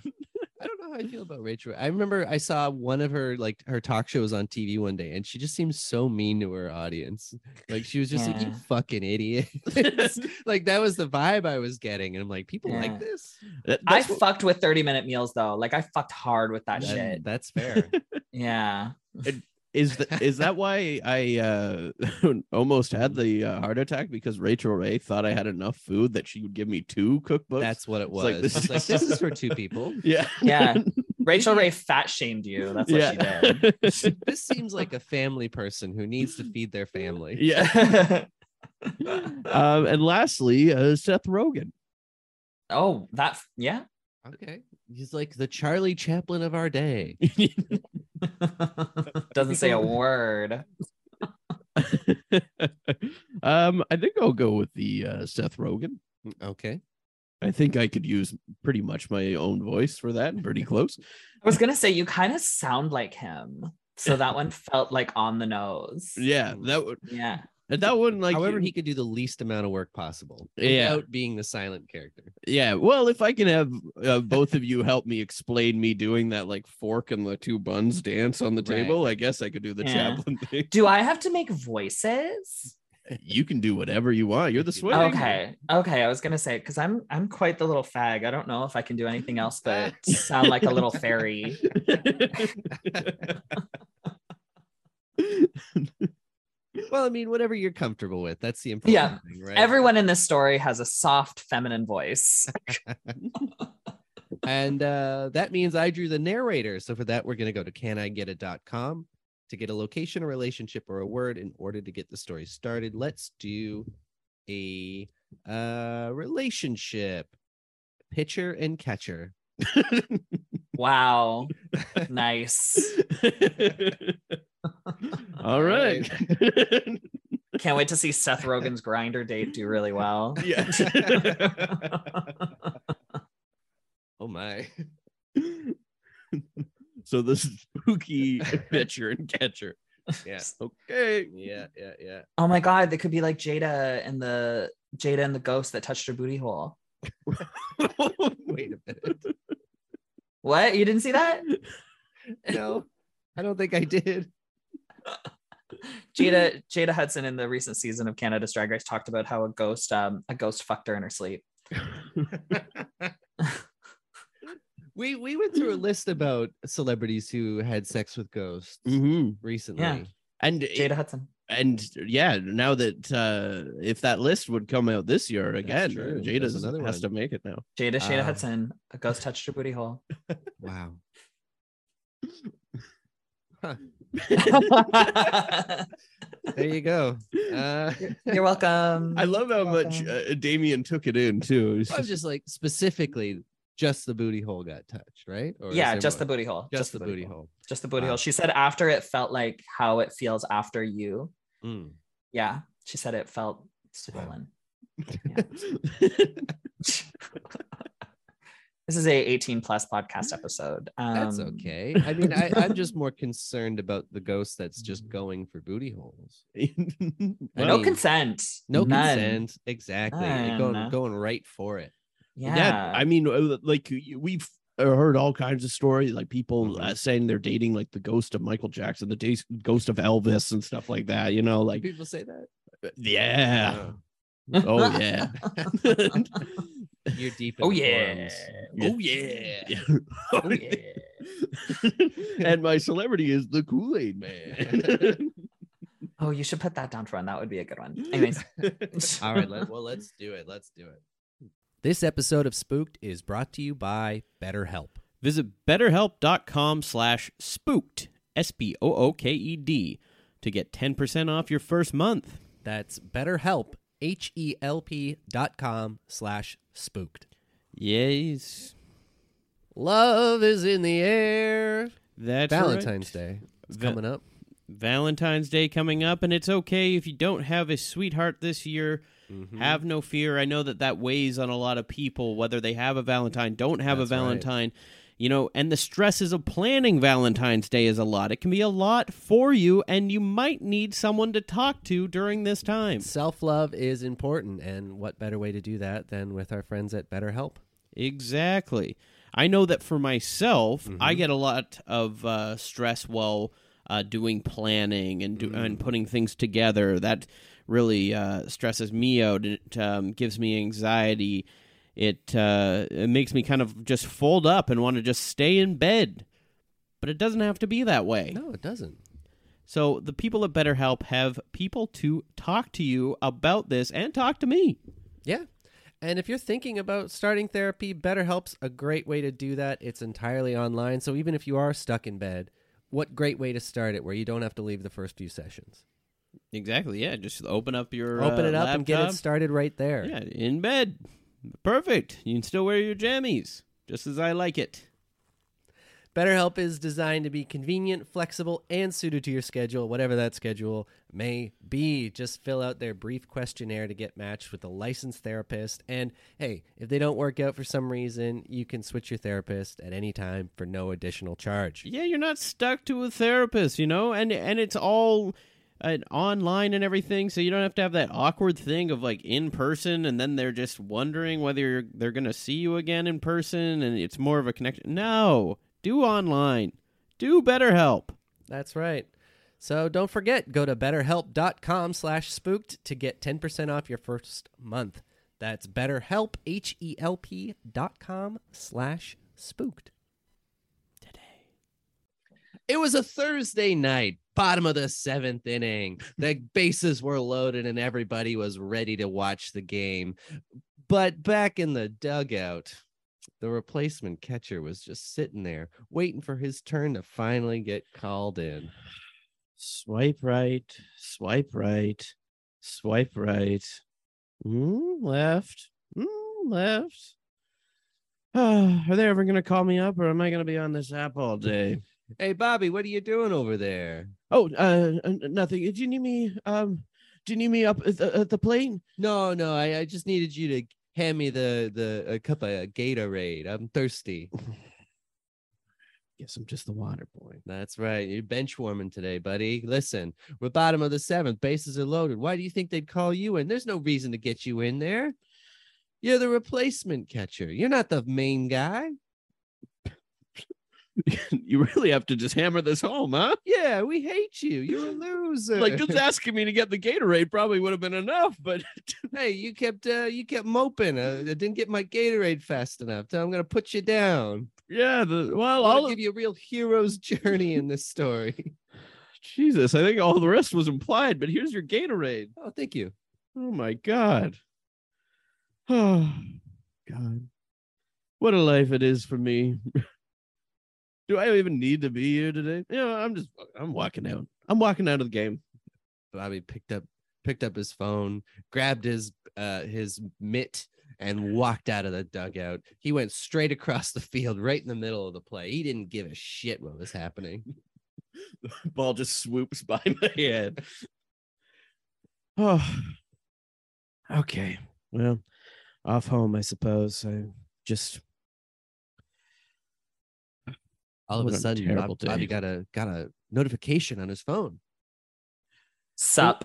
Know how I feel about Rachael. I remember I saw one of her like her talk shows on TV one day, and she just seemed so mean to her audience. Like she was just like, "You fucking idiot." like that was the vibe I was getting, and I'm like, people
Yeah.
like this.
that-
I
what-
fucked with 30 minute meals though. Like I fucked hard with that
That-
shit.
That's fair.
Yeah.
Is that is that why I uh almost had the uh, heart attack because Rachael Ray thought I had enough food that she would give me two cookbooks.
That's what it was.
like, this
It's
is-
like, this is for two people.
yeah,
Yeah. Rachael Ray fat shamed you. That's what she did.
This seems like a family person who needs to feed their family.
yeah. um, and lastly, uh, Seth Rogen.
oh, that yeah.
Okay. He's like the Charlie Chaplin of our day.
Doesn't say a word.
um, I think I'll go with the uh, Seth Rogen.
Okay.
I think I could use pretty much my own voice for that. Pretty close.
I was gonna say you kind of sound like him. So that one felt like on the nose.
Yeah, that would.
Yeah.
And that one, like,
However, he could do the least amount of work possible
Yeah.
without being the silent character.
yeah. Well, if I can have uh, both of you help me explain me doing that like fork and the two buns dance on the
Right.
table, I guess I could do the
Yeah.
Chaplin thing.
Do I have to make voices?
You can do whatever you want. You're the swing.
Okay. Okay. I was gonna say because I'm I'm quite the little fag. I don't know if I can do anything else but sound like a little fairy.
Well, I mean, whatever you're comfortable with. That's the important
Yeah.
thing, right?
Everyone in this story has a soft feminine voice.
and uh, that means I drew the narrator. So for that, we're going to go to caniget.com to get a location, a relationship, or a word in order to get the story started. Let's do a uh, relationship pitcher and catcher.
Wow. nice.
All right.
Can't wait to see Seth Rogen's Grindr date do really well.
yeah.
Oh my.
so the spooky pitcher and catcher.
Yeah.
Okay.
Yeah. Yeah. Yeah.
Oh my god, they could be like Jada and the Jada and the ghost that touched her booty hole.
Wait a minute.
What? You didn't see that?
No, I don't think I did.
Jada Jada Hudson in the recent season of Canada's Drag Race talked about how a ghost um a ghost fucked her in her sleep.
we we went through a list about celebrities who had sex with ghosts
hmm
recently.
And
Jada Hudson.
and yeah, now that uh if that list would come out this year again,
true.
Jada
That's
has
another
has
one.
to make it now.
Jada Shada
Ah.
Hudson. A ghost touched her booty hole.
Wow. There you go. Uh,
You're welcome.
I love how much
Welcome.
uh, Damien took it in too. It's
I'm just like specifically, just the booty hole got touched, right? Or
yeah,
there
just the booty hole.
just, the booty hole.
Just the booty
Wow.
hole. She said after it felt like how it feels after you.
Mm.
Yeah. She said it felt swollen. This is a 18 plus podcast episode.
That's
Um,
okay. I mean, I, I'm just more concerned about the ghost that's just going for booty holes.
No
mean,
consent.
No
None.
consent. Exactly. Going going right for it.
Yeah.
yeah i mean uh, like we've uh, heard all kinds of stories like people uh, saying they're dating like the ghost of michael jackson the ghost of elvis and stuff like that you know like
People say that.
yeah
Oh,
oh yeah
you're deep. In
oh
the
yeah. Oh yeah.
oh
Oh yeah.
and my celebrity is the kool-aid man
Oh, you should put that down for one. That would be a good one. Anyways.
All right. Let, well, let's do it. Let's do it. This episode of Spooked is brought to you by BetterHelp.
Visit betterhelp.com slash spooked, S P O O K E D, to get 10% off your first month.
That's BetterHelp, H E L P dot com slash spooked.
Yes,
Love is in the air.
that's
Valentine's
right.
Day is
Va-
coming up.
Valentine's Day coming up, and it's okay if you don't have a sweetheart this year.
Mm-hmm.
Have no fear. I know that that weighs on a lot of people, whether they have a Valentine, don't have
That's
a
right.
You know, and the stresses of planning Valentine's Day is a lot. It can be a lot for you, and you might need someone to talk to during this time.
Self love is important, and what better way to do that than with our friends at BetterHelp?
Exactly. I know that for myself,
Mm-hmm.
I get a lot of uh, stress while uh, doing planning and do-
Mm.
and putting things together. That really uh, stresses me out. It um, gives me anxiety. It uh, it makes me kind of just fold up and want to just stay in bed. But it doesn't have to be that way.
No, it doesn't.
So the people at BetterHelp have people to talk to you about this and talk to me.
Yeah. And if you're thinking about starting therapy, BetterHelp's a great way to do that. It's entirely online. So even if you are stuck in bed, what great way to start it where you don't have to leave the first few sessions.
Exactly. Yeah. Just open up your
Open
uh,
it up and get it started right there.
Yeah, in bed. Perfect. You can still wear your jammies, just as I like it.
BetterHelp is designed to be convenient, flexible, and suited to your schedule, whatever that schedule may be. Just fill out their brief questionnaire to get matched with a licensed therapist. And hey, if they don't work out for some reason, you can switch your therapist at any time for no additional charge.
Yeah, you're not stuck to a therapist, you know, and and it's all uh, online and everything, so you don't have to have that awkward thing of like in person, and then they're just wondering whether they're gonna see you again in person, and it's more of a connection. No, do online. Do BetterHelp.
That's right. So don't forget, go to betterhelp.com slash spooked to get 10% off your first month. That's betterhelp, H-E-L-P dot com slash spooked.
It was a Thursday night, bottom of the seventh inning. The bases were loaded and everybody was ready to watch the game. But back in the dugout, the replacement catcher was just sitting there waiting for his turn to finally get called in.
Swipe right, swipe right, swipe right. Mm, left, mm, left. are they ever going to call me up or am I going to be on this app all day?
Hey, Bobby, what are you doing over there?
Oh, uh, nothing. Did you need me? Um, do you need me up at the, at the plate?
No, no, I, I just needed you to hand me the the a cup of Gatorade. I'm thirsty.
Guess I'm just the water boy.
That's right. You're bench warming today, buddy. Listen, we're bottom of the seventh. Bases are loaded. Why do you think they'd call you in? There's no reason to get you in there. You're the replacement catcher. You're not the main guy.
you really have to just hammer this home, huh?
Yeah, we hate you. You're a loser.
Like just asking me to get the Gatorade probably would have been enough, but
hey, you kept uh, you kept moping. Uh, I didn't get my Gatorade fast enough. So I'm gonna put you down.
yeah, the well,
I'll give you a real hero's journey in this story.
Jesus, I think all the rest was implied, but here's your Gatorade.
Oh, thank you.
Oh my god. Oh god. What a life it is for me. Do I even need to be here today? You know, I'm just I'm walking out. I'm walking out of the game.
Bobby picked up picked up his phone, grabbed his uh his mitt and walked out of the dugout. He went straight across the field right in the middle of the play. He didn't give a shit what was happening.
The ball just swoops by my head. Oh. Okay. Well, off home, I suppose. I just
All of a
a
sudden,
terrible
Bob- Bobby got a got a notification on his phone.
Sup?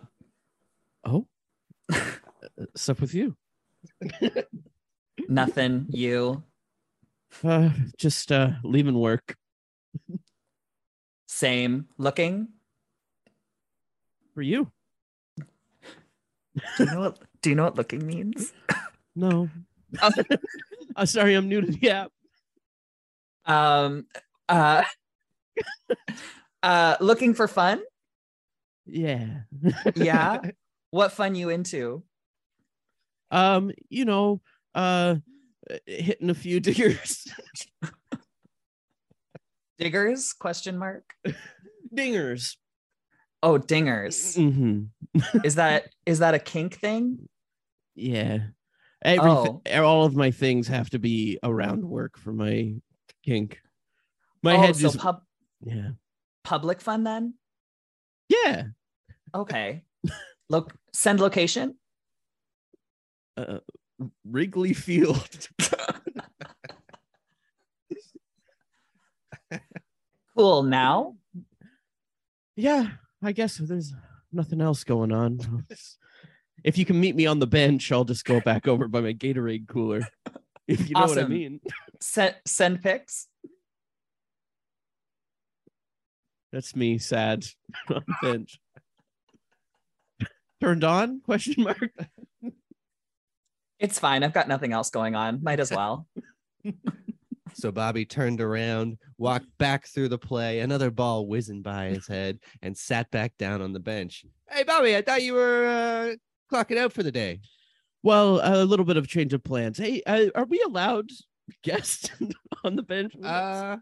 oh. sup with you?
Nothing. You.
Uh just uh leaving work
Same. Looking.
for you.
Do you know what? Do you know what looking means?
No. uh, sorry, I'm new to the app.
Um. Uh. uh. Looking for fun.
Yeah.
Yeah. what fun you into?
um, you know, uh hitting a few diggers.
Diggers? Question mark.
Dingers.
Oh, dingers.
hmm
Is that is that a kink thing?
Yeah. Everything
Oh.
all of my things have to be around work for my kink. My
oh,
head
so
just
pub
yeah.
public fun then?
Yeah.
Okay. Look, send location.
Uh, Wrigley Field.
Cool. Now.
yeah, I guess there's nothing else going on. If you can meet me on the bench, I'll just go back over by my Gatorade cooler. If you know what I mean.
Send send pics.
That's me sad on the bench. Turned on? Question mark.
It's fine. I've got nothing else going on. Might as well.
So Bobby turned around, walked back through the play, another ball whizzing by his head, and sat back down on the bench. Hey, Bobby, I thought you were uh, clocking out for the day.
Well, a little bit of change of plans. Hey, uh, are we allowed guests on the bench?
Uh,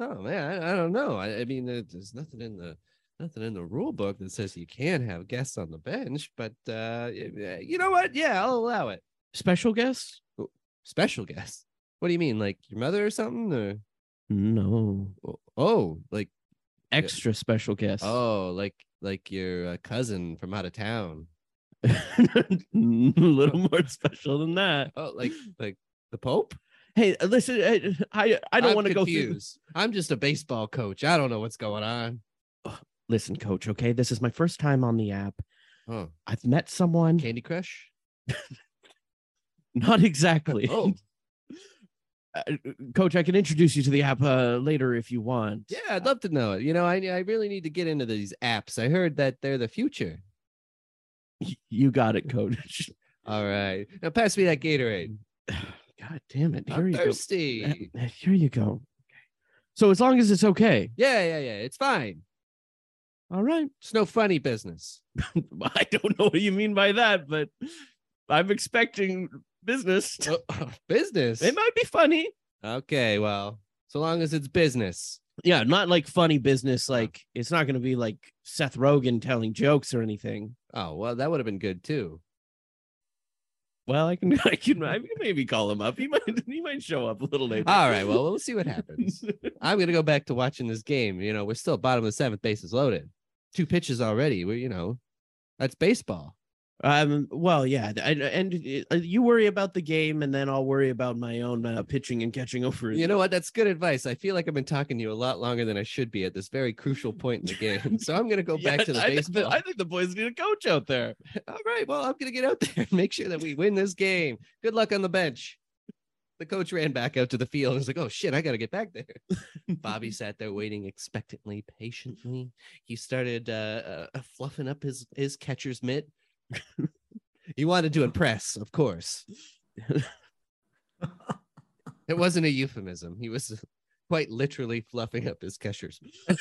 oh man, I, I don't know. I, I mean, there- there's nothing in the nothing in the rule book that says you can have guests on the bench, but uh, you know what? Yeah, I'll allow it.
Special guests?
Special guests. What do you mean, like your mother or something? Or
No,
oh, like
extra special guests.
oh, like like your uh, cousin from out of town.
a little more special than that.
Oh, like like the Pope?
Hey, uh, listen, I I, I don't want to go through.
I'm just a baseball coach. I don't know what's going on.
listen, coach, okay? This is my first time on the app.
Oh,
I've met someone.
Candy Crush.
Not exactly.
Oh.
Uh, coach, I can introduce you to the app uh, later if you want.
Yeah, I'd love to know it. You know, I I really need to get into these apps. I heard that they're the future.
You got it, coach.
All right, now pass me that Gatorade.
God damn it. Here
I'm
you
thirsty.
go. Here you go. So as long as it's okay.
Yeah, yeah, yeah. It's fine.
All right.
It's no funny business.
I don't know what you mean by that, but I'm expecting business.
Oh, oh, business.
It might be funny.
Okay, well, so long as it's business.
Yeah, not like funny business. Like it's not going to be like Seth Rogen telling jokes or anything.
Oh well, that would have been good too.
Well, I can, I can, I can maybe call him up. He might, he might show up a little later.
All right, well, we'll see what happens. I'm gonna go back to watching this game. You know, we're still bottom of the seventh, bases loaded. Two pitches already. We, you know, that's baseball.
Um. Well, yeah, I, and uh, you worry about the game, and then I'll worry about my own uh, pitching and catching over.
You know what? That's good advice. I feel like I've been talking to you a lot longer than I should be at this very crucial point in the game. So I'm gonna go back to the
I think the-
baseball.
I think the boys need a coach out there.
All right. Well, I'm gonna get out there and make sure that we win this game. Good luck on the bench. The coach ran back out to the field and was like, "Oh shit, I gotta get back there." Bobby sat there waiting expectantly, patiently. He started uh, uh, fluffing up his his catcher's mitt. he wanted to impress, of course. it wasn't a euphemism. He was quite literally fluffing up his catcher's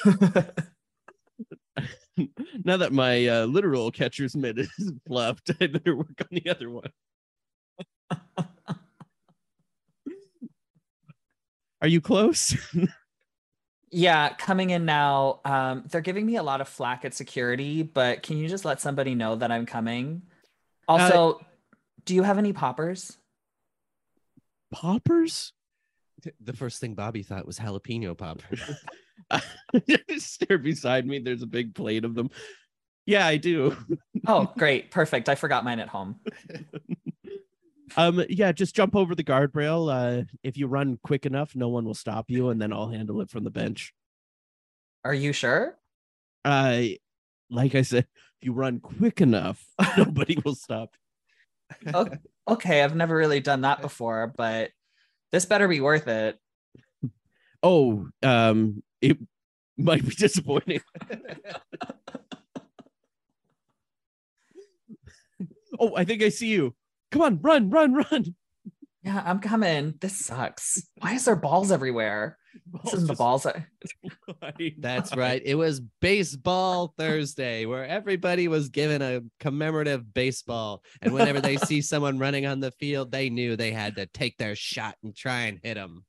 now that my uh, literal catcher's mitt is fluffed, I better work on the other one. Are you close?
Yeah, coming in now. Um, they're giving me a lot of flack at security, but can you just let somebody know that I'm coming? Also, do you have any poppers?
Poppers?
The first thing Bobby thought was jalapeno popper.
Stare beside me. There's a big plate of them. Yeah, I do.
Oh, great, perfect. I forgot mine at home.
Um, yeah, just jump over the guardrail. Uh, if you run quick enough, no one will stop you, and then I'll handle it from the bench.
Are you sure?
Uh, like I said, if you run quick enough, nobody will stop.
Okay, I've never really done that before, but this better be worth it.
Oh, um, it might be disappointing. oh, I think I see you. Come on, run, run, run.
Yeah, I'm coming. This sucks. Why is there balls everywhere? This isn't the balls. I-
That's right. It was Baseball Thursday where everybody was given a commemorative baseball. And whenever they see someone running on the field, they knew they had to take their shot and try and hit them.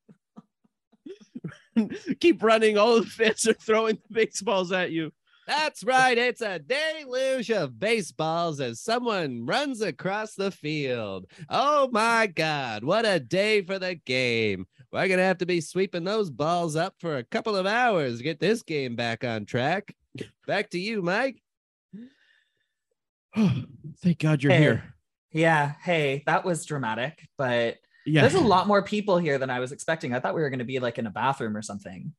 Keep running. All the fans are throwing the baseballs at you.
That's right. It's a deluge of baseballs as someone runs across the field. Oh my God. What a day for the game. We're going to have to be sweeping those balls up for a couple of hours to get this game back on track. Back to you, Mike.
Thank God you're
Hey.
here.
yeah, hey, that was dramatic, but
Yeah.
there's a lot more people here than I was expecting. I thought we were going to be like in a bathroom or something.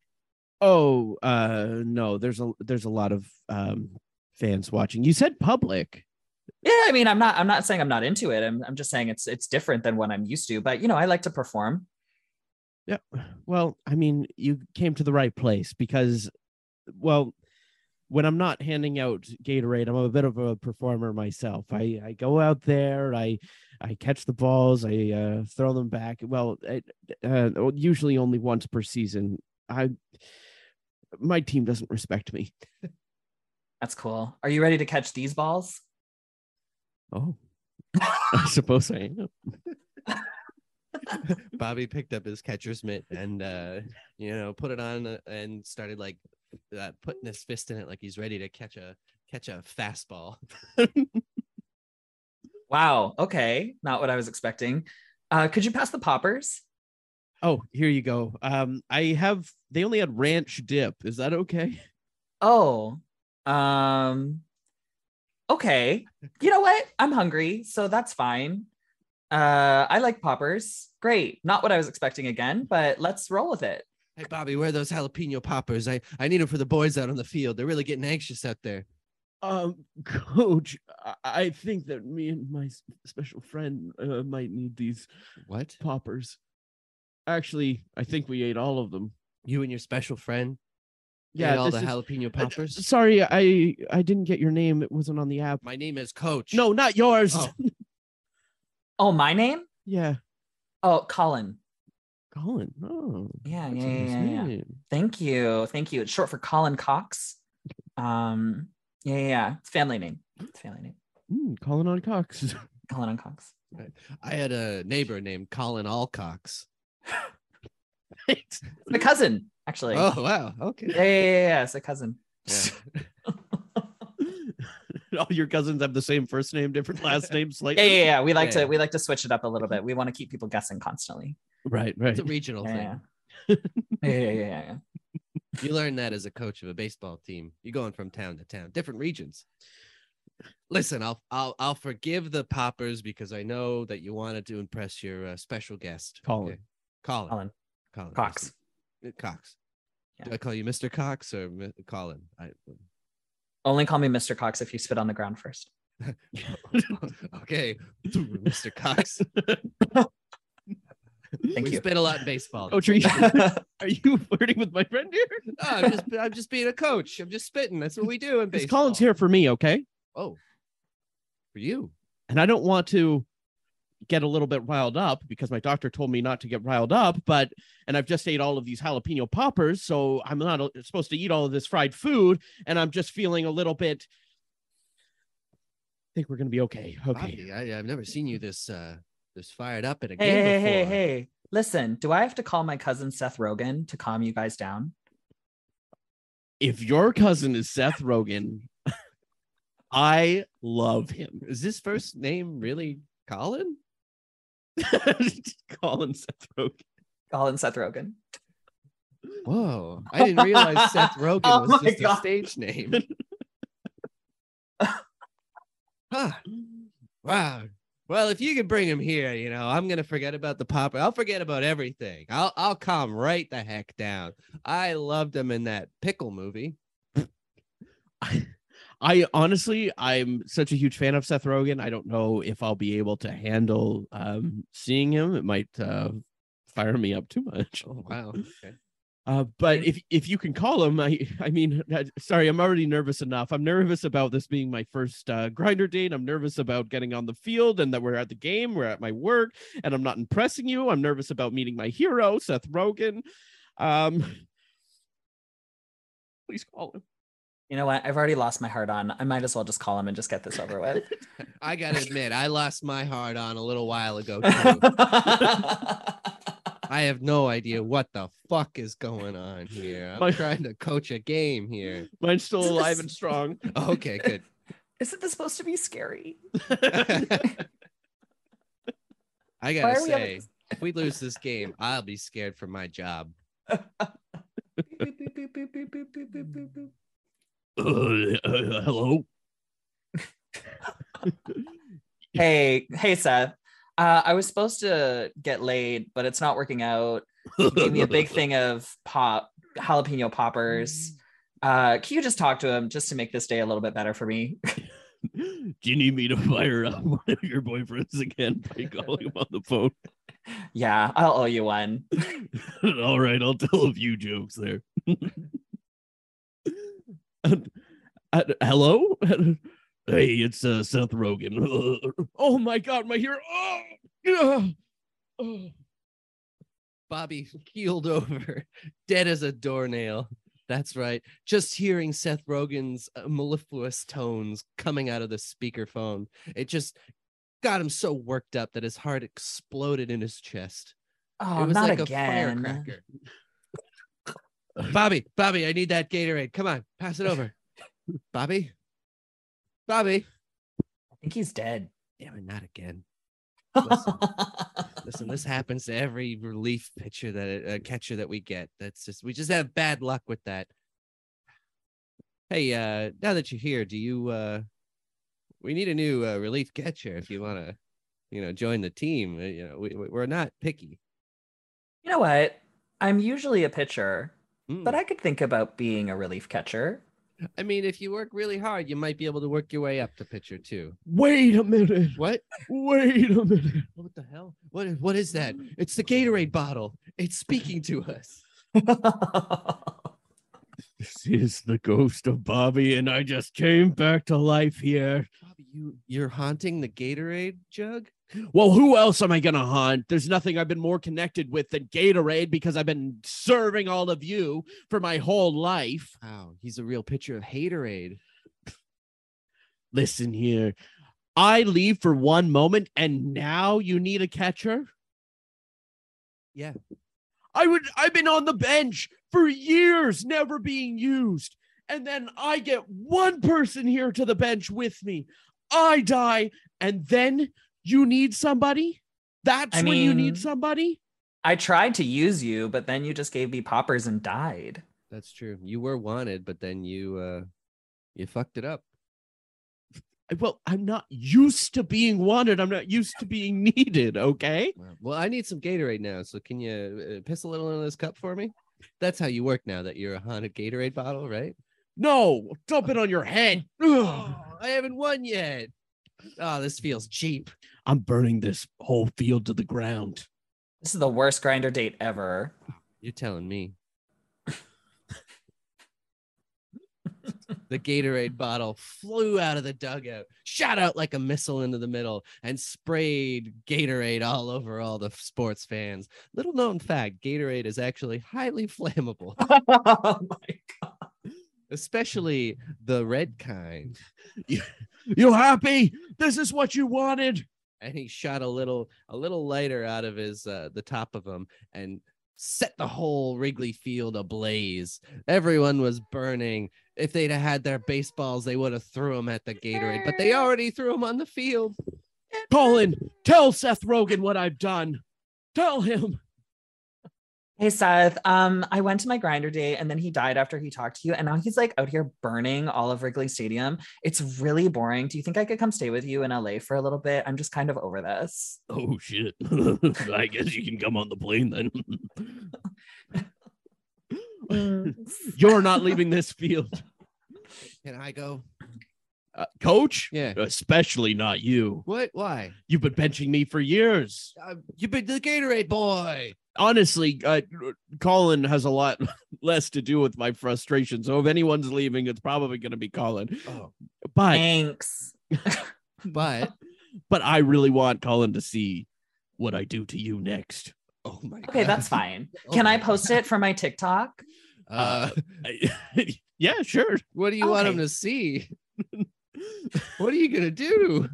Oh, uh, no. There's a there's a lot of um fans watching. You said public.
Yeah, I mean, I'm not I'm not saying I'm not into it. I'm I'm just saying it's it's different than what I'm used to, but you know, I like to perform.
Yeah. Well, I mean, you came to the right place because, well, when I'm not handing out Gatorade, I'm a bit of a performer myself. I, I go out there, I I catch the balls, I uh, throw them back. Well, I, uh, usually only once per season. I my team doesn't respect me.
That's cool. Are you ready to catch these balls?
Oh, I suppose I am.
Bobby picked up his catcher's mitt and uh you know put it on uh, and started like uh, putting his fist in it like he's ready to catch a catch a fastball.
Wow. Okay. Not what I was expecting. Uh, could you pass the poppers?
Oh, here you go. Um, I have. They only had ranch dip. Is that okay?
Oh, um, okay. You know what? I'm hungry, so that's fine. Uh, I like poppers. Great. Not what I was expecting again, but let's roll with it.
Hey, Bobby, where are those jalapeno poppers? I, I need them for the boys out on the field. They're really getting anxious out there.
Um, coach, I, I think that me and my special friend uh, might need these
What?
poppers. Actually, I think we ate all of them.
You and your special friend?
Yeah,
all the
is-
jalapeno
Uh,
poppers?
sorry, I I didn't get your name. It wasn't on the app.
My name is Coach.
No, not yours.
Oh.
Oh, my name?
yeah,
Oh, Colin.
Colin. Oh,
Yeah, yeah, yeah, yeah, yeah. Thank you. Thank you. It's short for Colin Cox. Um, yeah, yeah, yeah. It's family name. It's family name.
Mm, Colin on Cox.
Colin and Cox.
I had a neighbor named Colin Alcox.
It's my cousin, actually.
Oh, wow. Okay.
Yeah, yeah, yeah, yeah. It's a cousin.
Yeah.
all your cousins have the same first name, different last name,
Yeah,
slightly.
yeah, yeah. We like
Yeah.
to we like to switch it up a little bit. We want to keep people guessing constantly.
Right, right.
It's a regional thing.
Yeah, yeah, yeah, yeah, yeah, yeah.
You learn that as a coach of a baseball team. You're going from town to town, different regions. Listen, I'll I'll I'll forgive the poppers because I know that you wanted to impress your uh, special guest,
Colin.
Colin.
Colin
Colin.
Cox.
Uh, Cox. Do I call you Mr. Cox or Mi- Colin? I,
Only call me Mr. Cox if you spit on the ground first.
okay, Mr. Cox.
Thank
we
you.
spent a lot in baseball.
Coach, are you, are you flirting with my friend here?
No, I'm just I'm just being a coach. I'm just spitting. That's what we do in
Because
baseball.
Colin's here for me, okay?
Oh, for you.
And I don't want to get a little bit riled up because my doctor told me not to get riled up, but and I've just ate all of these jalapeno poppers, so I'm not uh, supposed to eat all of this fried food, and I'm just feeling a little bit. I think we're gonna be okay. Okay.
Bobby, I, I've never seen you this uh this fired up at a
Hey,
game
hey,
before.
hey, hey. Listen, do I have to call my cousin Seth Rogen to calm you guys down?
If your cousin is Seth Rogen, I love him.
Is his first name really Colin?
Colin Seth Rogen.
Colin Seth Rogen.
Whoa, I didn't realize Seth Rogen
Oh
was
my
just a stage name. huh. Wow. Well, if you can bring him here, you know, I'm gonna forget about the pop. I'll forget about everything. I'll I'll calm right the heck down. I loved him in that pickle movie.
I honestly, I'm such a huge fan of Seth Rogen. I don't know if I'll be able to handle um, seeing him. It might uh, fire me up too much.
Oh wow. Okay.
Uh, but if if you can call him, I I mean, uh, sorry, I'm already nervous enough. I'm nervous about this being my first uh, Grindr date. I'm nervous about getting on the field and that we're at the game. We're at my work, and I'm not impressing you. I'm nervous about meeting my hero, Seth Rogen. Um, please call him.
You know what? I've already lost my heart on. I might as well just call him and just get this over with.
I gotta admit, I lost my heart on a little while ago too. I have no idea what the fuck is going on here. I'm
My-
trying to coach a game here.
Mine's still alive and strong.
Okay, good.
Isn't this supposed to be scary?
I
Why
gotta
are we having
say,
this-
if we lose this game, I'll be scared for my job.
Uh, uh, hello.
hey, hey, Seth. Uh, I was supposed to get laid, but it's not working out. You gave me a big thing of pop jalapeno poppers. Uh, can you just talk to him just to make this day a little bit better for me?
Do you need me to fire up one of your boyfriends again by calling him on the phone?
yeah, I'll owe you one.
All right, I'll tell a few jokes there. Uh, hello? hey, it's uh, Seth Rogen. oh my God, my hero. Oh, yeah. Oh.
Bobby keeled over, dead as a doornail. That's right. Just hearing Seth Rogen's uh, mellifluous tones coming out of the speakerphone, it just got him so worked up that his heart exploded in his chest.
Oh,
it was
not
like
again.
a firecracker. Bobby, Bobby, I need that Gatorade. Come on, pass it over. Bobby, Bobby.
I think he's dead.
Damn it, not again. Listen. Listen, this happens to every relief pitcher that uh, catcher that we get. That's just we just have bad luck with that. Hey, uh, now that you're here, do you uh, we need a new uh, relief catcher if you want to, you know, join the team. Uh, you know, we we- we're not picky.
you know what? I'm usually a pitcher,
Hmm.
but I could think about being a relief catcher.
I mean, if you work really hard, you might be able to work your way up to pitcher too.
Wait a minute.
What?
Wait a minute.
What the hell? What? What is that? It's the Gatorade bottle. It's speaking to us.
This is the ghost of Bobby, and I just came back to life here.
Bobby, you you're haunting the Gatorade jug.
Well, who else am I gonna hunt? There's nothing I've been more connected with than Gatorade because I've been serving all of you for my whole life.
Wow, he's a real picture of haterade.
Listen here. I leave for one moment and now you need a catcher?
Yeah.
I would I've been on the bench for years never being used. And then I get one person here to the bench with me. I die and then you need somebody? That's
I
when you need somebody?
I tried to use you, but then you just gave me poppers and died.
That's true. You were wanted, but then you uh you fucked it up.
Well, I'm not used to being wanted. I'm not used to being needed, okay?
Well, I need some Gatorade now. So can you uh, piss a little in this cup for me? That's how you work now that you're a haunted Gatorade bottle, right?
No, dump it on your head. Ugh.
I haven't won yet. Oh, this feels cheap.
I'm burning this whole field to the ground.
This is the worst Grindr date ever.
You're telling me. the Gatorade bottle flew out of the dugout, shot out like a missile into the middle, and sprayed Gatorade all over all the sports fans. Little known fact Gatorade is actually highly flammable,
oh my god.
especially the red kind.
You happy? This is what you wanted.
And he shot a little a little lighter out of his uh, the top of him and set the whole Wrigley Field ablaze. Everyone was burning. If they'd have had their baseballs, they would have threw them at the Gatorade, but they already threw them on the field.
Colin, tell Seth Rogen what I've done. Tell him.
Hey Seth, um, I went to my Grindr date and then he died after he talked to you, and now he's like out here burning all of Wrigley Stadium. It's really boring. Do you think I could come stay with you in LA for a little bit? I'm just kind of over this.
Oh shit. I guess you can come on the plane then. You're not leaving this field.
Can I go?
Uh, coach?
Yeah.
Especially not you.
What? Why?
You've been benching me for years.
Uh, you've been the Gatorade boy.
honestly, uh, Colin has a lot less to do with my frustration. So if anyone's leaving, it's probably going to be Colin.
Oh,
But
Thanks.
but
but I really want Colin to see what I do to you next.
oh my.
Okay,
God.
that's fine.
Oh
Can I
my
post it for my TikTok?
Uh,
yeah, sure.
what do you want him to see? What are you gonna do?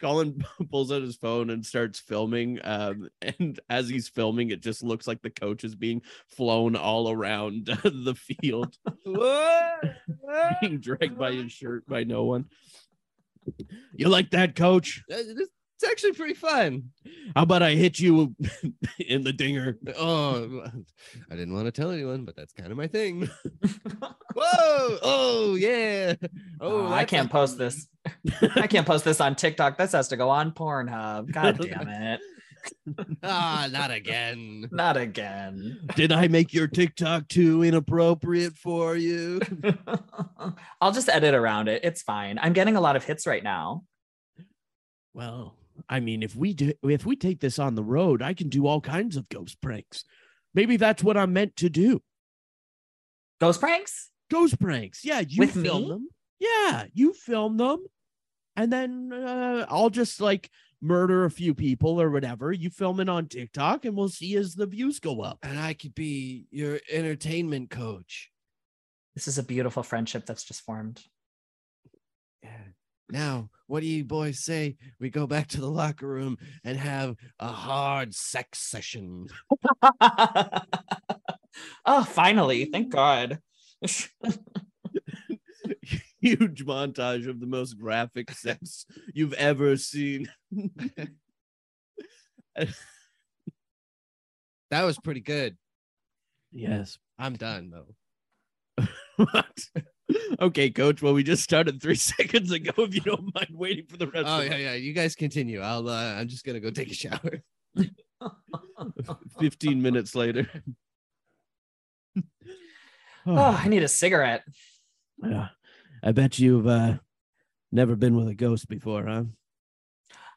Colin pulls out his phone and starts filming. Um, and as he's filming, it just looks like the coach is being flown all around the field, being dragged by his shirt by no one. You like that, coach?
This- It's actually pretty fun.
How about I hit you in the dinger?
Oh, I didn't want to tell anyone, but that's kind of my thing. Whoa! Oh yeah!
Oh, I can't
a-
post this. I can't post this on TikTok. This has to go on Pornhub. God damn it.
Ah, not again.
Not again.
Did I make your TikTok too inappropriate for you?
I'll just edit around it. It's fine. I'm getting a lot of hits right now.
Well, I mean, if we do, if we take this on the road, I can do all kinds of ghost pranks. Maybe that's what I'm meant to do.
Ghost pranks?
Ghost pranks. Yeah, you
With
film
me?
them. Yeah, you film them, and then uh, I'll just like murder a few people or whatever. You film it on TikTok, and we'll see as the views go up.
And I could be your entertainment coach.
This is a beautiful friendship that's just formed.
Yeah. Now, what do you boys say? We go back to the locker room and have a hard sex session.
oh, finally. Thank God.
Huge montage of the most graphic sex you've ever seen.
That was pretty good.
yes.
I'm done though.
What? Okay, coach. Well, we just started three seconds ago. If you don't mind waiting for the rest
Oh
of
yeah, yeah. You guys continue. I'll. Uh, I'm just gonna go take a shower.
15 minutes later.
Oh, I need a cigarette.
Yeah. I bet you've uh, never been with a ghost before, huh?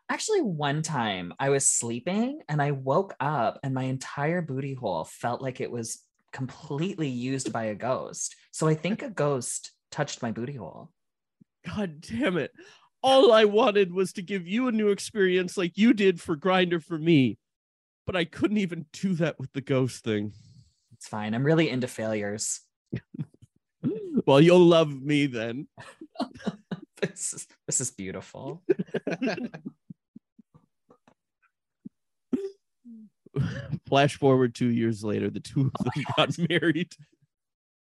Actually, one time I was sleeping and I woke up and my entire booty hole felt like it was completely used by a ghost. So I think a ghost touched my booty hole.
God damn it. All I wanted was to give you a new experience like you did for Grindr for me. But I couldn't even do that with the ghost thing.
It's fine. I'm really into failures.
Well, you'll love me then.
This is, this is beautiful.
Flash forward two years later, the two of them got married.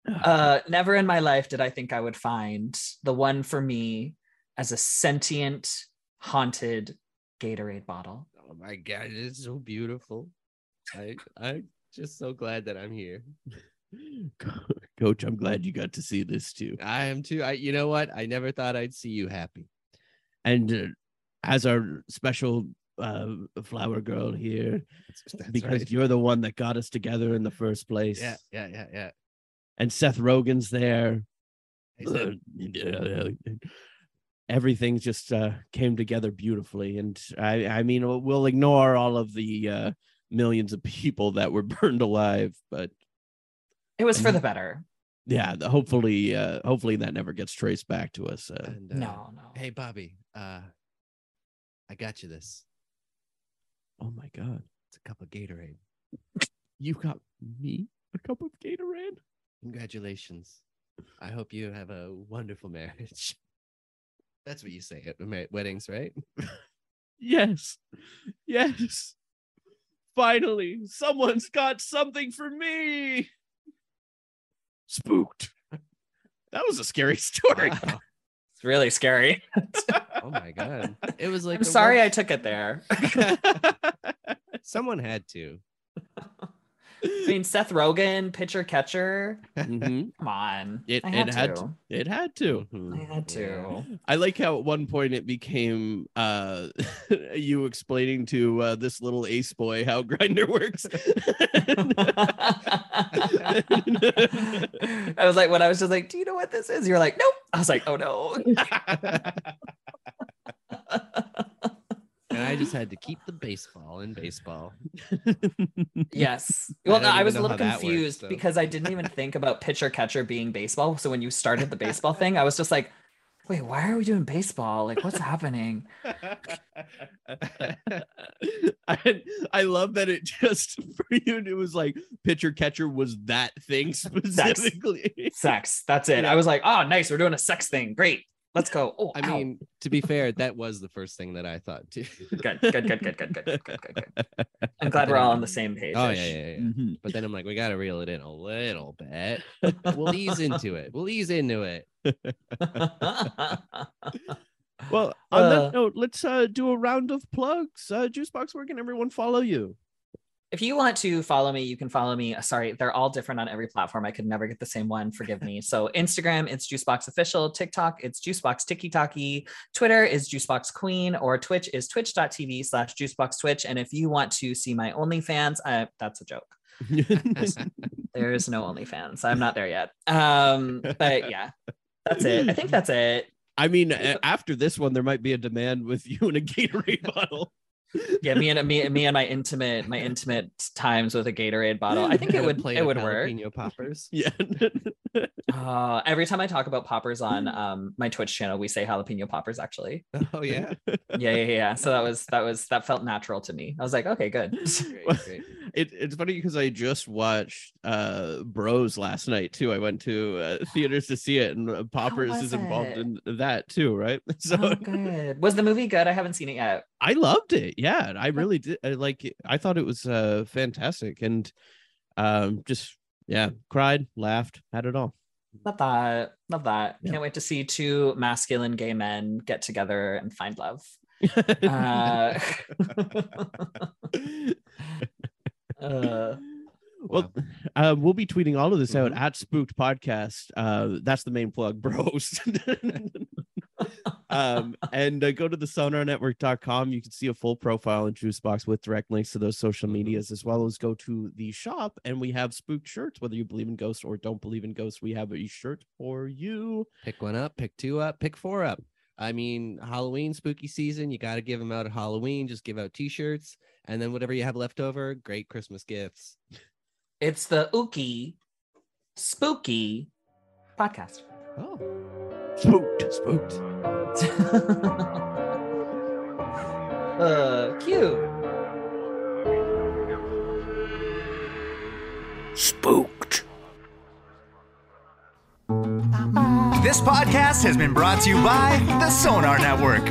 Uh, never in my life did I think I would find the one for me as a sentient, haunted Gatorade bottle.
Oh my god, it's so beautiful. I I'm just so glad that I'm here.
Coach, I'm glad you got to see this too.
I am too. I you know what? I never thought I'd see you happy.
And uh, as our special uh, flower girl here,
That's
because
right.
you're the one that got us together in the first place.
yeah, yeah, yeah, yeah.
And Seth Rogen's there. Everything just uh, came together beautifully, and I, I mean, we'll- we'll ignore all of the uh, millions of people that were burned alive, but
It was for the better.
yeah, hopefully, uh, hopefully that never gets traced back to us. Uh,
And, uh,
No, no.
Hey, Bobby. Uh, I got you this.
Oh my god,
It's a cup of Gatorade.
you got me a cup of Gatorade.
Congratulations. I hope you have a wonderful marriage. That's what you say at weddings, right?
Yes, yes. Finally, someone's got something for me. Spooked. That was a scary story.
Wow.
It's really scary.
Oh my god. It was like
I'm sorry I took it there.
someone had to.
I mean, Seth Rogen, pitcher catcher.
Mhm.
Come on.
It-
I
it
had,
had
to.
to. It had to.
I had to.
I like how at one point it became uh you explaining to uh, this little ace boy how Grindr works.
I was like, when I was just like, do you know what this is? You're like, nope. I was like, oh no.
And I just had to keep the baseball in baseball.
yes.
I
Well, no, I was a little
how that works,
confused
so.
because I didn't even think about pitcher catcher being baseball. So when you started the baseball thing, I was just like, wait, why are we doing baseball? Like, what's happening?
I, I love that it just for you it was like pitcher catcher was that thing specifically.
Sex. That's it. I was like, oh, nice. We're doing a sex thing. Great. Let's go. Oh,
I
ow.
mean, to be fair, that was the first thing that I thought too.
good, good, good, good, good, good, good, good, good, good. I'm glad we're all on the same page.
Oh yeah, yeah, yeah.
Mhm.
But then I'm like, we gotta reel it in a little bit. We'll ease into it. We'll ease into it.
Well, on
Uh,
that note, let's uh, do a round of plugs. Uh, Juice Boxx, where can everyone follow you?
If you want to follow me, you can follow me. Sorry, they're all different on every platform. I could never get the same one. Forgive me. So Instagram, it's Juicebox Official. TikTok, it's Juicebox Tiki Taki. Twitter is Juicebox Queen, or Twitch is twitch.tv slash Juicebox Twitch. And if you want to see my OnlyFans, uh, that's a joke. There is no OnlyFans. I'm not there yet. Um, but yeah, that's it. I think that's it.
I mean, after this one, there might be a demand with you and a Gatorade bottle.
Yeah, me and me, me and my intimate, my intimate times with a Gatorade bottle. I think it would,
play.
it
of
would work.
jalapeno poppers.
Yeah.
Uh, every time I talk about poppers on um my Twitch channel, we say jalapeno poppers. Actually,
Oh yeah.
yeah, yeah, yeah. So that was that was that felt natural to me. I was like, okay, good.
Great, great.
It, it's funny because I just watched uh Bros last night too. I went to uh, theaters to see it, and uh, Poppers is involved
it?
in that too, right? So
Oh, good. Was the movie good? I haven't seen it yet.
I loved it. Yeah, I really did. I like. I thought it was uh fantastic, and um, just yeah, cried, laughed, had it all.
Love that. Love that.
Yeah.
Can't wait to see two masculine gay men get together and find love. Uh, uh,
Well, uh, we'll be tweeting all of this out
Mhm.
at Spooked Podcast. Uh, that's the main plug, bros. um, and uh, go to the sonarnetwork.com. You can see a full profile in Juice Boxx with direct links to those social medias, as well as go to the shop and we have spooked shirts. Whether you believe in ghosts or don't believe in ghosts, we have a shirt for you.
Pick one up, pick two up, pick four up. I mean, Halloween, spooky season, you got to give them out at Halloween. Just give out t shirts and then whatever you have left over, great Christmas gifts.
It's the Ookie Spooky podcast.
Oh,
Spooked, spooked.
uh, cute.
Spooked. This podcast has been brought to you by the Sonar Network.